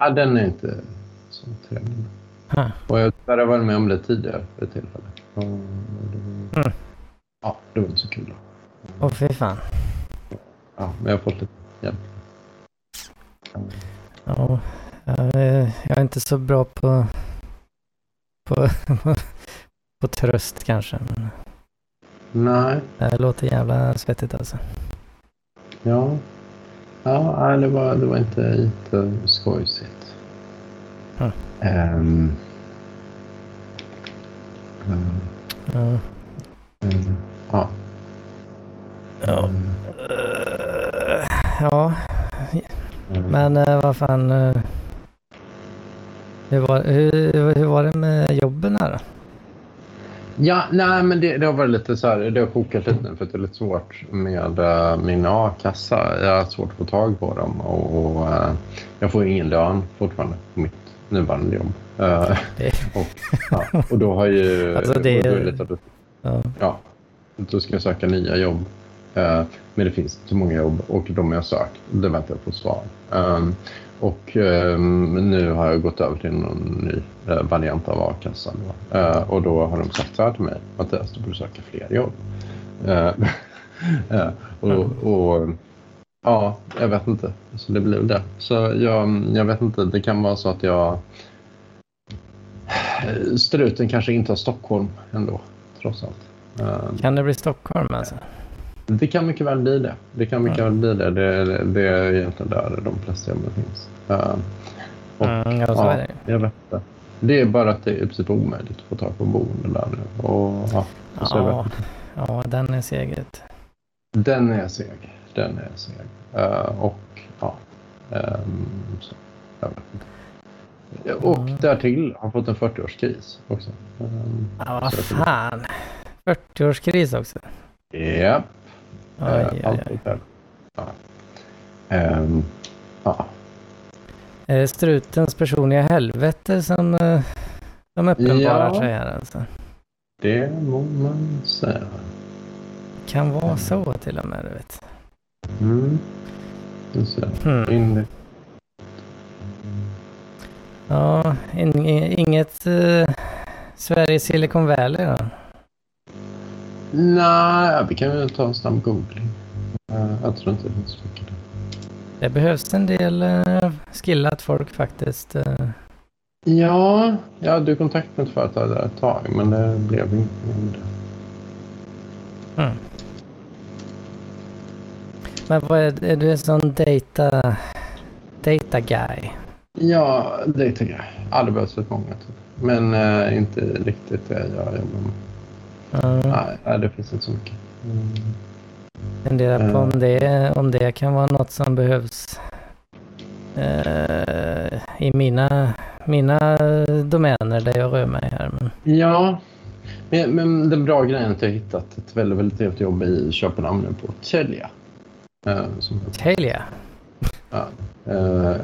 ja, den är inte så trevlig. Ha. Och jag har varit med om det tidigare vid ett tillfälle. Och det, var- Mm. Ja, det var inte så kul. Åh fy fan. Ja, men jag har fått lite hjälp. Ja, jag är, inte så bra på, på, på tröst kanske. Men Nej, det låter jävla svettigt alltså. ja. Ja, det var, det var inte jätteskojsigt. Mm. Ehm. Ehm, Ja. ja. Ja. Ja, men eh, vad fan. eh, Hur var, hur, hur var det med jobben här då? Ja, nej, men det, det har varit lite så här, det har kokat lite nu för att det är lite svårt med uh, min a-kassa. Jag har svårt att få tag på dem och, och eh, jag får ingen lön fortfarande på mitt nuvarande jobb. Eh, Det- och, ja, och då har ju... Alltså, det- då lite, att- Ja. ja, då ska jag söka nya jobb. Eh, men det finns inte så många jobb och de jag sökt, det väntar jag på svar. Um, och ehm, nu har jag gått över till någon ny eh, variant av a-kassan. då. Och då har de sagt så här till mig, Mattias, du borde söka fler jobb. Och, och ja, jag vet inte. Så det väl det. Så jag, jag vet inte, det kan vara så att jag Struten kanske inte har Stockholm ändå, trots allt. Eh, Kan det bli Stockholm alltså? det kan mycket väl bli det. Det kan mycket Ja. väl bli det. Det, det. det är egentligen där de flesta jobben finns. Och, Mm, ja, så ja, jag vet inte. Det är bara att det är i princip omöjligt att få tag på boende där nu. Och, ja, så jag Ja, ja, den är seg. Den är seg. Den är seg. Eh, och ja, ehm, så, jag vet inte. Och därtill har fått en 40-årskris också. Um, Ja, vad fan. 40-årskris också. Japp. Oj, Eh, oj, allt oj. det där. Ja. Ehm, ja. Är det strutens personliga helvete som, eh, som uppenbarar Ja. sig här alltså? Det må man säga. Kan vara så till och med, du vet. Mm. Hmm. In, Ja, in, inget uh, Sverige Silicon Valley då? nej, vi kan ju ta en snabb googling. Eh, jag tror inte det finns mycket där. Det behövs en del uh, skillat folk faktiskt. eh. Ja, jag hade kontakt med ett företag där ett tag, men det blev det. Mm. Men vad är, är du en sån data, data guy? Ja, det tycker jag. Ja, det behövs rätt många. Typ. Men eh, inte riktigt det jag jobbar med. Mm. Nej, det finns inte så mycket. Mm. Funderar på om det, om det kan vara något som behövs eh, i mina, mina domäner där jag rör mig här. Men, Ja, men, men den bra grejen är att jag hittat ett väldigt, väldigt trevligt jobb i Köpenhamn nu på Telia. Eh, som Telia, ja, eh,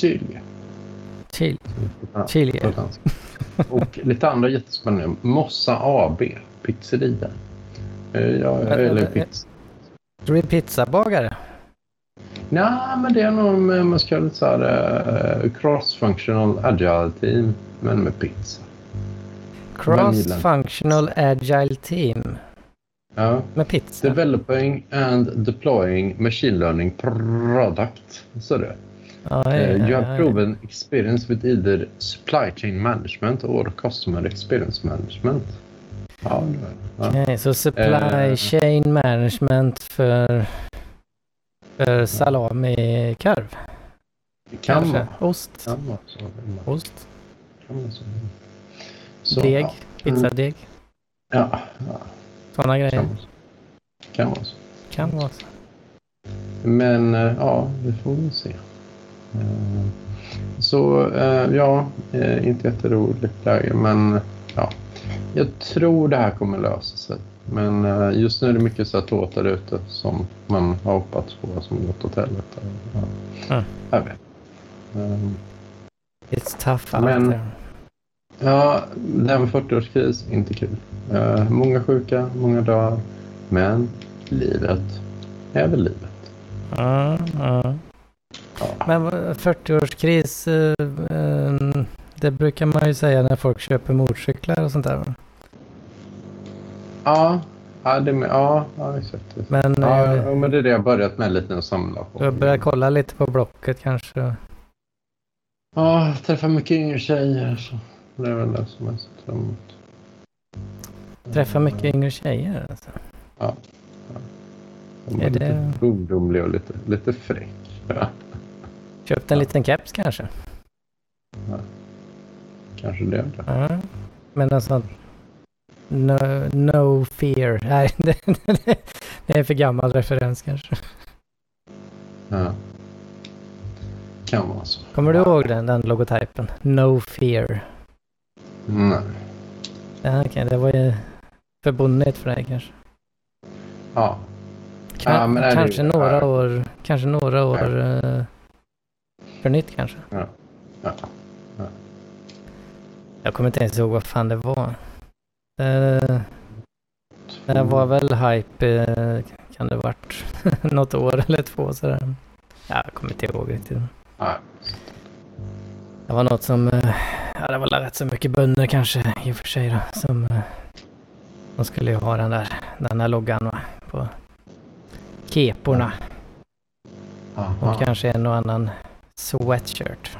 Telia. Chil, Ja, Chile. Och lite andra jättespännande. Mossa AB, pizzeria. Eh, ja, Men- eller pizza. Du är pizzabagare? Nej, men det är nog man ska lite så här cross-functional agile team, men med pizza. Cross-functional agile team Ja. med pizza. Developing and deploying machine learning product. Så det. Ja, ja, Uh, you ja, have ja. proven experience with either supply chain management or customer experience management. Ja. Okej, så supply Eh. chain management för, för salami-korv? Kan vara. Ost? Kan vara så. Ost? Kan vara så. Så, Deg? Pizzadeg? Ja, ja Sådana grejer? kan vara så. Kan vara så. Kan vara så. men eh, ja, vi får väl se. Eh, så eh, ja, inte jätteroligt läge, men ja. Jag tror det här kommer lösa sig. Men just nu är det mycket så att låtar ute som man har hoppats på som gått åt helvete. Ja. Mm. Jag vet. It's tough out Men- there. Ja, det här med 40-årskris, inte kul. Eh, många sjuka, många dör. Men livet är väl livet. Ja, ja. Ja. Men vad- 40-årskris, eh, eh, det brukar man ju säga när folk köper motorcyklar och sånt där. va? Ja, ja, det med, ja, ja exakt. Men Ja, ja, men det är det jag börjat med lite att samla på. du har börjat kolla lite på Blocket kanske. Ja, träffa mycket yngre tjejer. Så det är väl det som ser fram emot. Träffa mycket yngre tjejer. Alltså. De Är är det- lite ungdomlig och lite, lite fräck. Ja, Köpt en liten keps kanske. kanske det. är det. Ja. Men en sån no, no fear. Nej, det, det är en för gammal referens kanske. Ja. Kan vara så. Kommer du ihåg den, den logotypen? No fear. Nej. Ja, okej, det var ju förbundet för dig kanske. Ja. Kan, Ja, är det- kanske några ja. år, kanske några år eh, för nytt kanske. Ja. Jag kommer inte ens ihåg vad fan det var. Det, det var väl hype, eh, kan det varit något år eller två sådär. Ja, jag kommer inte ihåg riktigt. Nej. Det var något som, eh, ja det var väl rätt så mycket bönder kanske i och för sig då, som eh, de skulle ju ha den där, den där loggan va, på keporna Aha. och kanske en och annan sweatshirt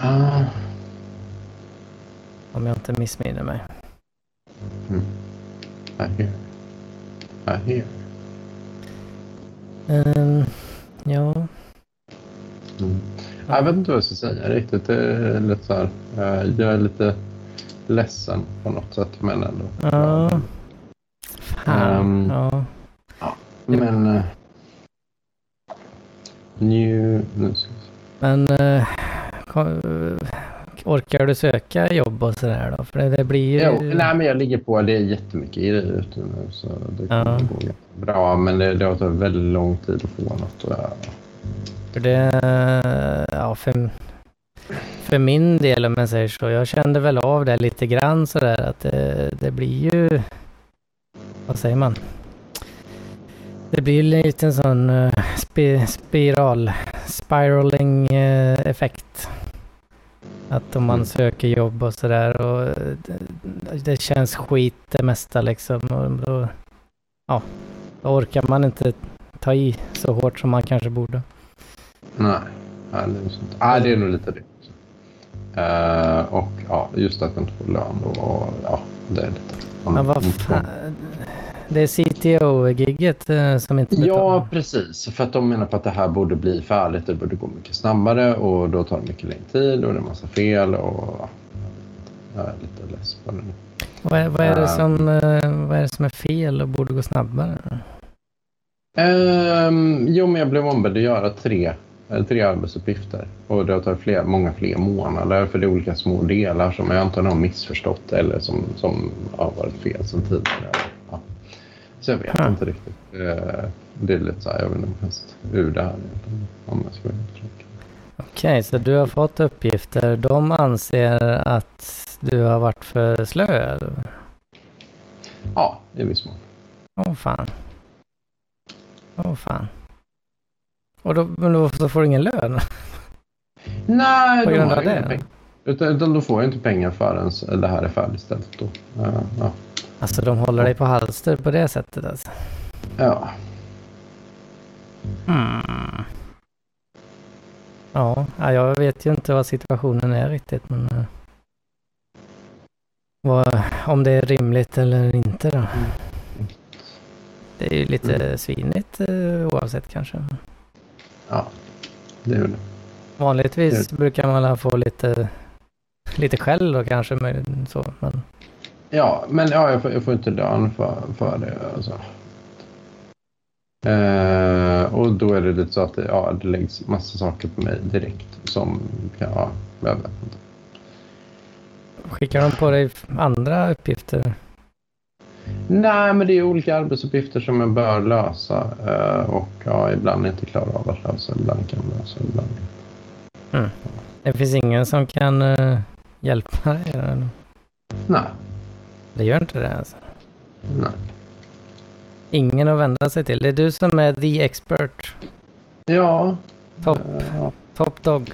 Ah. om jag inte missminner mig. Mm. I hear. I hear. Ehm, ja, Mm. Jag vet inte vad jag ska säga riktigt. Det är lite så här, eh, jag är lite ledsen på något sätt. Men ändå. ja. Fan, Ehm, ja. Men... eh, New... Nu ska vi se. Men eh, ko- orkar du söka jobb och sådär då? För det, det blir ju... Jo, nej, men jag ligger på. Det är jättemycket grejer ute nu. Så det kommer Ja. gå bra. Men det, det har tagit väldigt lång tid att få något. Och, ja. För det, ja för, för min del om jag säger så, jag kände väl av det lite grann sådär att det, det blir ju, vad säger man? Det blir lite en sån uh, spi, spiral, spiraling eh, effekt. Att om man Mm. söker jobb och sådär och eh, det, det känns skit det mesta liksom. Och då, ja, då orkar man inte ta i så hårt som man kanske borde. Nej, nej, det är nog sånt. Nej, det är nog lite det. Eh, och ja, just att man inte får lön. Och, och, ja, det är lite... Men vad fan. Det är CTO-gigget eh, som inte betalar. Ja, precis. För att de menar på att det här borde bli färdigt. Det borde gå mycket snabbare och då tar det mycket längre tid och det är en massa fel. Och, ja, jag är lite less på det nu. Vad, är, vad, är det Ehm. som, eh, vad är det som är fel och borde gå snabbare? Ehm, jo, men jag blev ombedd att göra tre, eh, tre arbetsuppgifter. Och det tagit fler, många fler månader för det är olika små delar som jag antagligen har missförstått eller som, som har varit fel sedan tidigare. Ja. Så jag vet Hmm. inte riktigt. Eh, det är lite så här, jag vill nog helst ur det här om jag ska. Okej, så du har fått uppgifter. De anser att du har varit för slö? eller? Ja, i viss mån. Åh fan. Åh fan. Och då, men då får du ingen lön? Nej, På grund har av det? inte pengar. Utan, utan då får jag inte pengar förrän det här är färdigställt. Då. Eh, ja. Alltså de håller dig på halster på det sättet alltså? ja. Hmm. Ja, ja, jag vet ju inte vad situationen är riktigt men... eh, Vad, om det är rimligt eller inte då. Det är ju lite svinigt eh, oavsett kanske. Ja, det är väl det. Vanligtvis brukar man få lite, lite skäll då kanske. Men, så, men, Ja, men ja, jag, får, jag får inte lön för, för det. Alltså. Eh, och då är det lite så att det, ja, det läggs massa saker på mig direkt som kan, ja, jag vet inte. Skickar de på dig andra uppgifter? Nej, men det är olika arbetsuppgifter som jag bör lösa eh, och ja, ibland inte klarar av att lösa, ibland kan jag lösa, ibland inte. Det finns ingen som kan eh, hjälpa dig? eller? Nej, Det gör inte det alltså? nej. Ingen att vända sig till? Det är du som är the expert? Ja. Top, ja, top dog?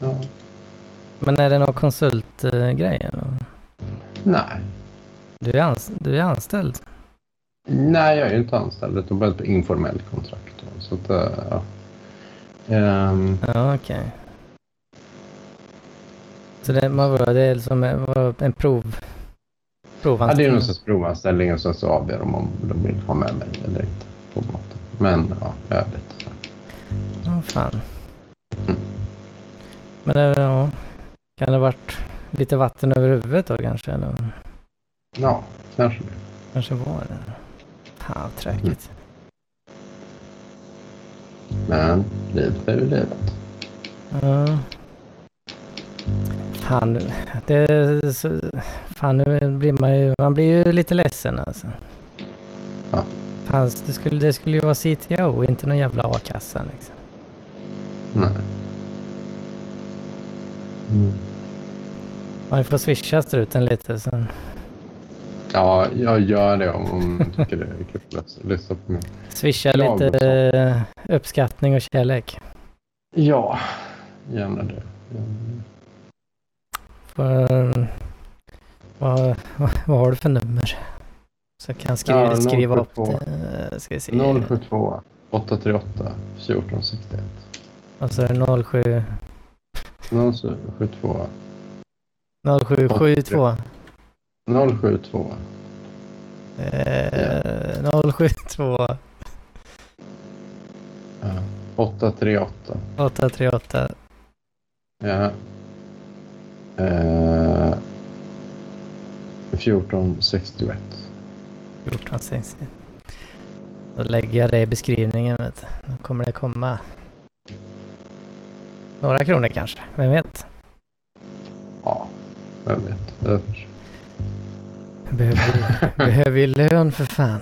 ja. Men är det någon konsultgrej? eller? Nej. Du är, ans- du är anställd? Nej, jag är inte anställd utan bara ett informellt kontrakt. Då. Så att, eh, ja. Ehm, Ja, okej. Så det, man, det är som en, prov... ja, det är Provanställning? någon sorts provanställning och sen så avgör de om de vill ha med mig eller inte. På maten. Men ja, jag är lite. Åh fan. Mm. Men det, ja, kan det varit lite vatten över huvudet då kanske? Eller? Ja, kanske det. Kanske var det. Fan tråkigt. Men livet är ju livet. Ja. Fan, det så, fan nu blir man ju, man blir ju lite ledsen alltså. Ja. Fan, det skulle, det skulle ju vara CTO, inte någon jävla a-kassa liksom. Nej. Mm. Man får swisha struten lite så. Ja, jag gör det om du tycker det är kul att lyssna på mig. Swisha lite eh, uppskattning och kärlek. Ja, gärna det. Gärna. För, vad, vad, vad har du för nummer? Så kan skriva, Ja, skriva upp 072. det. Ska vi se. 072 838 1461. Och så är det 07, 072 0772. 072 Eh, 072 ja, 838 838 ja. Eh, 1461. 1460. Då lägger jag det i beskrivningen. Vet du. Då kommer det komma några kronor kanske. Vem vet? Ja, jag vet. Behöver behöver ju lön för fan.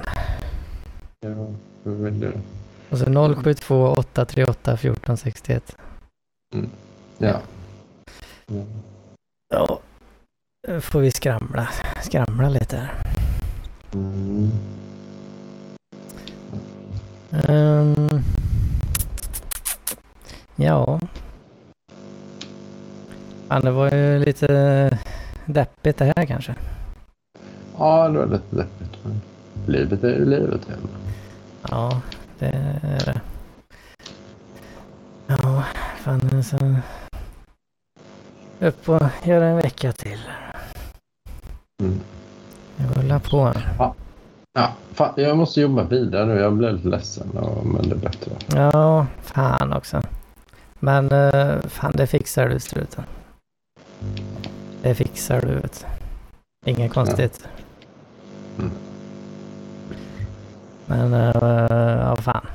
jag vill det. Och så 072 838 1461. Ja. ja. Ja, då får vi skramla, skramla lite här. Mm. Ehm, ja. Fan, det var ju lite deppigt det här kanske. Ja, det var lite deppigt. Men livet är ju livet. igen. Ja, det är det. Ja, fan så... Upp och göra en vecka till. Mm. Rulla på. Ja, fan, jag måste jobba vidare nu. Jag blev lite ledsen, men det är bättre. Ja, fan också. Men eh, fan, det fixar du struten. Det fixar du. Vet. Inget konstigt. Mm. Men uh, ja, fan.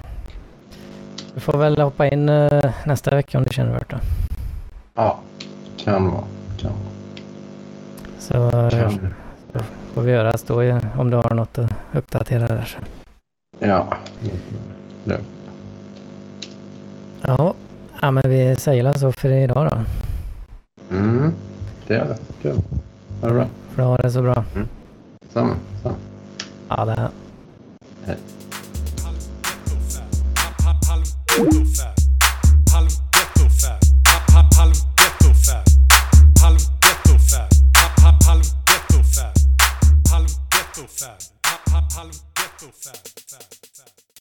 Du får väl hoppa in eh, nästa vecka om du känner för det. Ja, kan vara. Kan vara. Så Kan. får vi göras då om du har något att uppdatera där. Ja. Det. Ja, ja men vi säger så för idag då. Mm. Det är det. Kul. Ha det bra. För ha det så bra. Samma. Ja, det här. Halv ghetto fab.